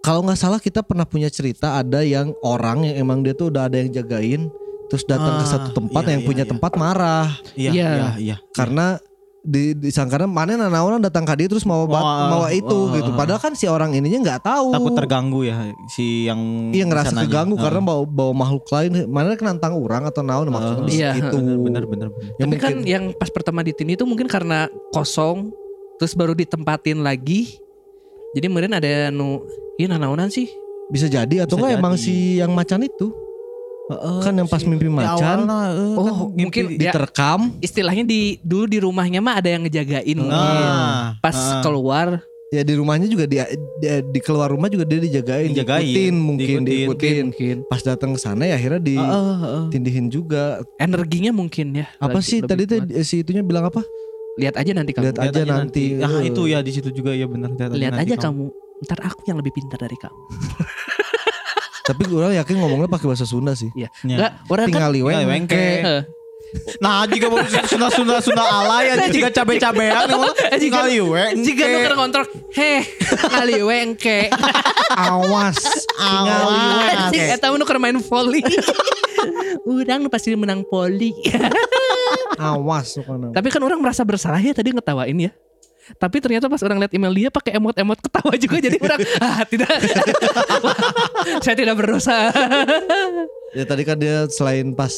Speaker 2: kalau nggak salah kita pernah punya cerita ada yang orang yang emang dia tuh udah ada yang jagain terus datang ke
Speaker 3: Ah,
Speaker 2: satu tempat
Speaker 3: iya,
Speaker 2: yang
Speaker 3: iya,
Speaker 2: punya
Speaker 3: iya.
Speaker 2: tempat marah
Speaker 3: Iya
Speaker 1: Iya.
Speaker 3: iya iya.
Speaker 2: karena di disangkanya mana nanaonan datang ke dia terus mau
Speaker 3: Wah,
Speaker 2: mau itu
Speaker 3: wah,
Speaker 2: gitu padahal kan si orang ininya nggak tahu
Speaker 3: Takut terganggu ya si yang
Speaker 2: Iya ngerasa
Speaker 3: sananya.
Speaker 2: keganggu
Speaker 3: Heeh.
Speaker 2: karena bawa bawa makhluk lain mana kan nantang orang atau naon maksudnya
Speaker 3: Heeh.
Speaker 2: bisa
Speaker 1: Iya,
Speaker 2: gitu.
Speaker 3: bener bener bener.
Speaker 2: Ya
Speaker 1: Tapi kan
Speaker 2: mungkin-
Speaker 1: yang pas pertama di itu mungkin karena kosong terus baru ditempatin lagi. Jadi kemudian ada nu iya nanaonan sih.
Speaker 2: bisa jadi atau enggak emang si yang macan itu kan yang pas mimpi macan
Speaker 1: Oh, mungkin ya,
Speaker 2: diterkam
Speaker 1: istilahnya di dulu di rumahnya mah ada yang ngejagain mungkin.
Speaker 3: Nah,
Speaker 1: Pas
Speaker 3: ah.
Speaker 1: keluar
Speaker 2: ya di rumahnya juga di, di, di keluar rumah juga dia dijagain,
Speaker 3: Dijagain,
Speaker 2: diikutin mungkin
Speaker 3: diikutin.
Speaker 2: diikutin,
Speaker 1: mungkin
Speaker 2: pas datang ke sana ya akhirnya ditindihin juga
Speaker 1: energinya mungkin ya.
Speaker 2: apa
Speaker 1: Lagi-
Speaker 2: sih
Speaker 1: lebih
Speaker 2: tadi tuh
Speaker 1: kuat.
Speaker 2: si itunya bilang apa
Speaker 1: lihat aja nanti kamu.
Speaker 2: Lihat aja nanti.
Speaker 3: Ah
Speaker 2: Eh.
Speaker 3: itu ya di situ juga ya benar.
Speaker 1: Lihat aja kamu. Ntar aku yang lebih pintar dari kamu.
Speaker 2: tapi orang yakin ngomongnya pakai bahasa Sunda sih
Speaker 1: Iya.
Speaker 3: Ya.
Speaker 1: Enggak, orang kan
Speaker 2: tinggal liweng
Speaker 3: Tinggal liweng
Speaker 2: ke
Speaker 1: Eh,
Speaker 3: Nah jika mau sunda sunda sunda alay aja jika cabe cabean
Speaker 1: Jika
Speaker 3: kali we
Speaker 1: jika nu keur kontrol, heh, ngaliwe engke.
Speaker 2: Awas.
Speaker 3: Awas.
Speaker 1: Eta nu keur main volley. [LAUGHS] Urang nu pasti menang poli.
Speaker 2: Awas pokoknya.
Speaker 1: Tapi kan orang merasa bersalah ya tadi ngetawain ya. Tapi ternyata pas orang lihat email dia pakai emot-emot ketawa juga jadi orang [LAUGHS] ah tidak [LAUGHS] saya tidak berdosa.
Speaker 2: Ya tadi kan dia selain pas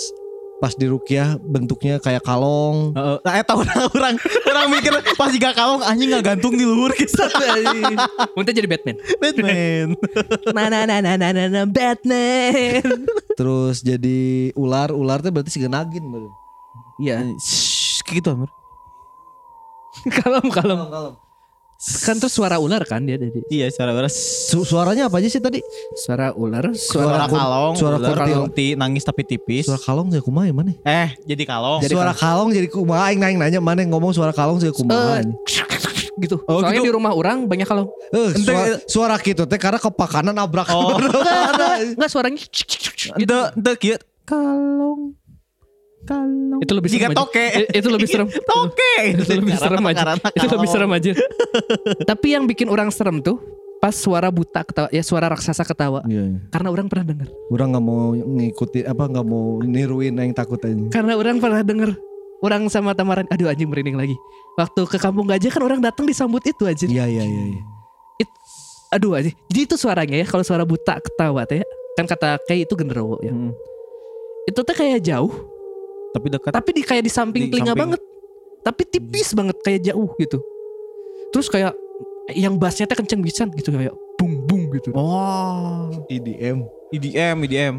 Speaker 2: pas di Rukiah bentuknya kayak kalong.
Speaker 3: Heeh. Nah, eta orang orang orang mikir pas jika kalong anjing nggak gantung di luhur [LAUGHS] kisah
Speaker 1: Untuk jadi Batman.
Speaker 3: Batman.
Speaker 1: Nah nah nah nah nah nah, Batman.
Speaker 2: Terus jadi ular, ular tuh berarti si genagin.
Speaker 1: Iya,
Speaker 3: gitu Amir. [LAUGHS]
Speaker 1: kalem kalem.
Speaker 2: Kalong.
Speaker 1: Kan terus suara ular kan dia dari
Speaker 3: Iya suara ular.
Speaker 2: Su- suaranya apa aja sih tadi?
Speaker 1: suara ular,
Speaker 3: Suara,
Speaker 1: suara,
Speaker 3: kalong,
Speaker 2: suara
Speaker 3: ular kunti, nangis tapi tipis.
Speaker 2: Suara kalong saya kumaha mana?
Speaker 3: Eh, jadi kalong.
Speaker 2: suara kalong jadi kumaha aing nanya nanya mana yang ngomong suara kalong saya kumaha.
Speaker 1: Eh, gitu.
Speaker 3: Oh,
Speaker 1: Soalnya
Speaker 3: gitu.
Speaker 1: di rumah orang banyak kalong.
Speaker 2: Eh,
Speaker 3: Ente-
Speaker 2: suara, suara gitu teh karena kepakanan nabrak.
Speaker 3: Oh. [LAUGHS]
Speaker 1: Enggak suaranya gitu.
Speaker 3: Ente, ente kieu kalong. Kalong.
Speaker 1: Itu lebih
Speaker 3: Jika
Speaker 1: serem aja.
Speaker 3: toke.
Speaker 1: I- Itu lebih serem. [LAUGHS]
Speaker 3: Toke.
Speaker 1: itu lebih serem aja. Itu lebih serem aja. Tapi yang bikin orang serem tuh pas suara buta ketawa, ya suara raksasa ketawa.
Speaker 2: Iya, iya.
Speaker 1: Karena orang pernah dengar.
Speaker 2: Orang nggak mau ngikuti apa nggak mau niruin yang takut aja.
Speaker 1: Karena orang pernah dengar. Orang sama Tamaran, aduh anjing merinding lagi. Waktu ke kampung gajah kan orang datang disambut itu aja.
Speaker 2: Iya iya iya. iya.
Speaker 1: Aduh aja. Jadi itu suaranya ya kalau suara buta ketawa teh. Kan kata kayak itu genderuwo ya.
Speaker 3: Hmm.
Speaker 1: Itu tuh kayak jauh,
Speaker 3: Tapi dekat.
Speaker 1: tapi di kayak di samping
Speaker 3: Di
Speaker 1: telinga
Speaker 3: samping.
Speaker 1: banget. Tapi tipis banget kayak jauh gitu. Terus kayak yang bassnya teh kenceng pisan gitu kayak bung bung gitu.
Speaker 3: Oh,
Speaker 2: EDM.
Speaker 3: EDM, EDM.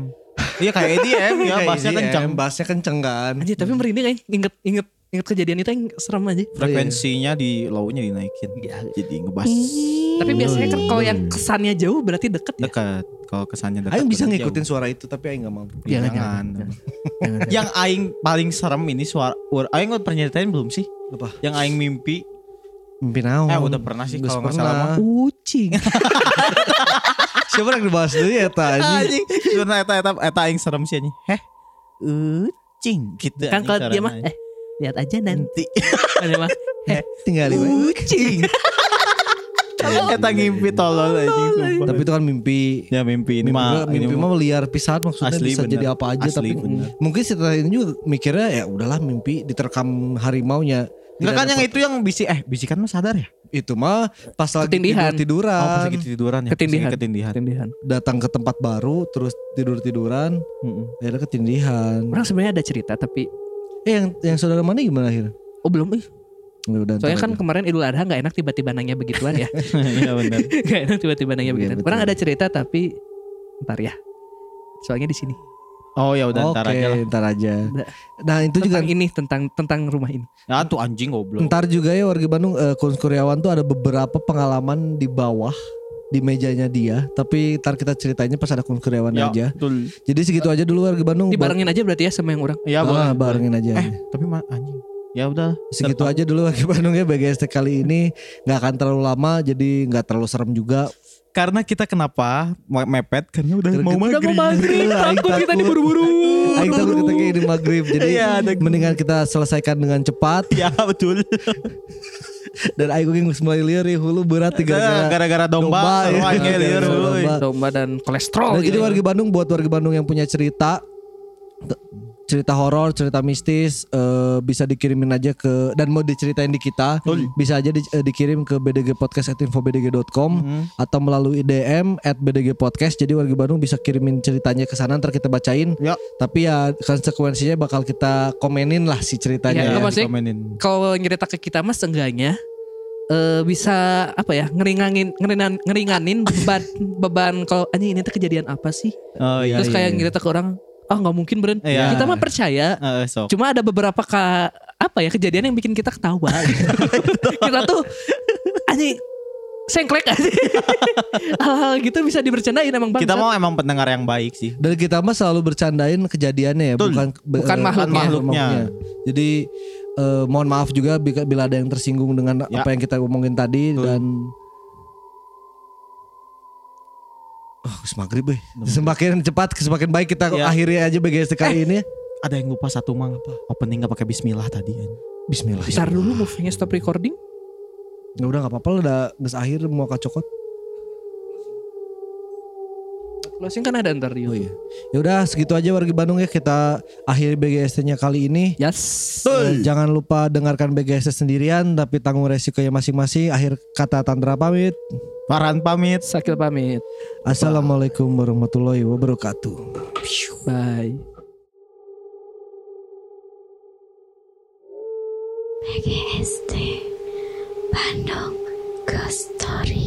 Speaker 3: Iya kayak EDM [LAUGHS] ya, bassnya kencang.
Speaker 2: Bassnya kenceng kan.
Speaker 1: Anjir, tapi merinding kan inget inget inget kejadian itu yang serem aja.
Speaker 3: Frekuensinya di low-nya dinaikin.
Speaker 1: Iya.
Speaker 3: Jadi ngebas
Speaker 1: Tapi biasanya kan kalau yang kesannya jauh berarti deket ya.
Speaker 3: dekat. Kalau kesannya dekat.
Speaker 2: Aing bisa
Speaker 3: berarti
Speaker 2: ngikutin
Speaker 3: jauh.
Speaker 2: suara itu tapi aing nggak mampu.
Speaker 3: Ya,
Speaker 1: Jangan,
Speaker 3: jangan. [LAUGHS]
Speaker 1: jangan, Jangan,
Speaker 3: Yang aing paling serem ini suara ur- Aing udah pernah nyeritain belum sih?
Speaker 2: Apa?
Speaker 3: Yang aing mimpi.
Speaker 2: Mimpi naon?
Speaker 3: Eh udah pernah sih kalau nggak salah mah.
Speaker 1: Kucing. [LAUGHS]
Speaker 2: Siapa yang dibahas dulu ya tadi?
Speaker 3: Anjing, sebenarnya eta eta eta aing serem sih anjing. Heh. Ucing gitu.
Speaker 1: kan kalau dia mah eh lihat aja nanti.
Speaker 3: nanti.
Speaker 1: Dia mah
Speaker 2: Eh, tinggal we.
Speaker 3: Ucing. [LAUGHS] Eta ngimpi tolol anjing sumpah.
Speaker 2: Tapi itu kan mimpi.
Speaker 3: Ya mimpi ini
Speaker 2: Mimpi,
Speaker 3: mah
Speaker 2: mimpi mah liar pisan maksudnya
Speaker 3: Asli,
Speaker 2: bisa
Speaker 3: bener.
Speaker 2: jadi apa aja
Speaker 3: Asli,
Speaker 2: tapi
Speaker 3: bener.
Speaker 2: mungkin setelah ini juga mikirnya ya udahlah mimpi diterkam harimaunya.
Speaker 3: Enggak kan yang itu yang bisi eh bisikan mah sadar ya?
Speaker 2: itu mah pas lagi
Speaker 1: Ketindihan.
Speaker 3: Oh,
Speaker 2: tiduran
Speaker 3: pas lagi tiduran ya. pas lagi
Speaker 1: ketindihan.
Speaker 3: Ketindihan.
Speaker 2: Datang ke tempat baru terus tidur tiduran
Speaker 3: Mm-mm.
Speaker 2: akhirnya ketindihan.
Speaker 1: Orang sebenarnya ada cerita tapi
Speaker 2: Eh yang yang saudara mana gimana akhirnya?
Speaker 1: oh belum eh.
Speaker 2: Ya udah,
Speaker 1: Soalnya kan
Speaker 2: aja.
Speaker 1: kemarin Idul Adha nggak enak tiba-tiba nanya begituan ya. [LAUGHS]
Speaker 3: Iya benar. [LAUGHS]
Speaker 1: Gak enak tiba-tiba nanya
Speaker 2: Iya,
Speaker 1: begituan.
Speaker 2: betul.
Speaker 1: Orang ada cerita tapi ntar ya. Soalnya di sini.
Speaker 3: Oh ya udah
Speaker 2: Oke,
Speaker 3: ntar aja lah.
Speaker 2: ntar aja. Nah itu juga
Speaker 1: Tentang ini tentang tentang rumah ini.
Speaker 3: Ya tuh anjing goblok.
Speaker 2: Ntar juga ya warga Bandung eh, Kun Kuryawan tuh ada beberapa pengalaman di bawah di mejanya dia tapi ntar kita ceritainnya pas ada Kun Kuryawan
Speaker 3: Ya,
Speaker 2: aja.
Speaker 3: betul.
Speaker 2: Jadi segitu aja dulu warga Bandung.
Speaker 1: Dibarengin aja berarti ya sama yang orang.
Speaker 3: Ya boleh.
Speaker 2: Ah, barengin aja.
Speaker 3: Eh, tapi mah anjing. Ya udah.
Speaker 2: Segitu aja dulu warga Bandung ya BGST kali ini nggak akan terlalu lama jadi nggak terlalu serem juga.
Speaker 3: Karena kita kenapa me- mepet karena udah
Speaker 2: Karena
Speaker 3: mau
Speaker 2: kita-
Speaker 3: maghrib.
Speaker 1: Mau maghrib, takut kita
Speaker 2: takut.
Speaker 1: diburu-buru.
Speaker 2: Aing takut kita kayak ini maghrib jadi
Speaker 3: ada-
Speaker 2: mendingan kita selesaikan dengan cepat
Speaker 3: Ya betul.
Speaker 2: dan Aing geus mulai liar ya hulu berat tiga
Speaker 3: Gara-gara domba,
Speaker 2: domba, ya.
Speaker 3: domba
Speaker 2: Gara-gara domba.
Speaker 1: Domba dan kolesterol.
Speaker 2: Nah, jadi
Speaker 1: gitu.
Speaker 2: warga Bandung buat warga Bandung yang punya cerita cerita horor, cerita mistis eh, bisa dikirimin aja ke dan mau diceritain di kita bisa aja di- eh, dikirim ke bdgpodcast@infobdg.com
Speaker 3: Hmm.
Speaker 2: atau melalui DM at BDG Podcast. Jadi warga Bandung bisa kirimin ceritanya ke sana ntar kita bacain.
Speaker 3: Ya.
Speaker 2: Tapi ya konsekuensinya bakal kita komenin lah si ceritanya.
Speaker 1: Ya,
Speaker 3: Ya.
Speaker 1: Kalau nyerita ke kita mas seenggaknya eh bisa apa ya ngeringanin ngeringan, ngeringanin beban beban kalau anjing ini tuh kejadian apa sih
Speaker 3: Oh iya.
Speaker 1: terus
Speaker 3: iya,
Speaker 1: kayak
Speaker 3: iya.
Speaker 1: nyerita ke orang ah nggak mungkin Bren
Speaker 3: Iya.
Speaker 1: kita mah percaya
Speaker 3: Eh, sok.
Speaker 1: cuma ada beberapa ka, apa ya kejadian yang bikin kita ketawa gitu. [LAUGHS] kita tuh anjing sengklek aja [LAUGHS] hal-hal gitu bisa dibercandain emang bang
Speaker 3: Kita mau emang pendengar yang baik sih.
Speaker 2: Dan kita mah selalu bercandain kejadiannya ya,
Speaker 3: Betul.
Speaker 2: bukan
Speaker 1: Bukan
Speaker 2: eh,
Speaker 1: makhluknya.
Speaker 3: Makhluknya.
Speaker 2: Jadi eh, mohon maaf juga bila, bila ada yang tersinggung dengan
Speaker 3: Ya.
Speaker 2: apa yang kita omongin tadi
Speaker 3: Betul.
Speaker 2: dan Oh, maghrib euy. Semakin cepat semakin baik kita
Speaker 3: Ya.
Speaker 2: akhiri aja BGST kali ini.
Speaker 3: ada yang lupa satu mang apa? Opening nggak pakai Bismillah tadi. anjing.
Speaker 2: Bismillah.
Speaker 1: Ntar dulu movie-nya stop recording.
Speaker 2: Ya udah nggak apa-apa lah, udah geus akhir mau kacokot.
Speaker 1: Closing kan ada ntar
Speaker 2: Oh iya. Ya udah segitu aja warga Bandung ya kita akhiri BGST-nya kali ini.
Speaker 1: Yes.
Speaker 2: Eh, Jangan lupa dengarkan BGST sendirian tapi tanggung resikonya masing-masing. Akhir kata Tandra pamit.
Speaker 3: Farhan pamit.
Speaker 1: Sakil pamit.
Speaker 2: Assalamualaikum warahmatullahi wabarakatuh.
Speaker 1: Bye.
Speaker 4: Bandung Ghost Story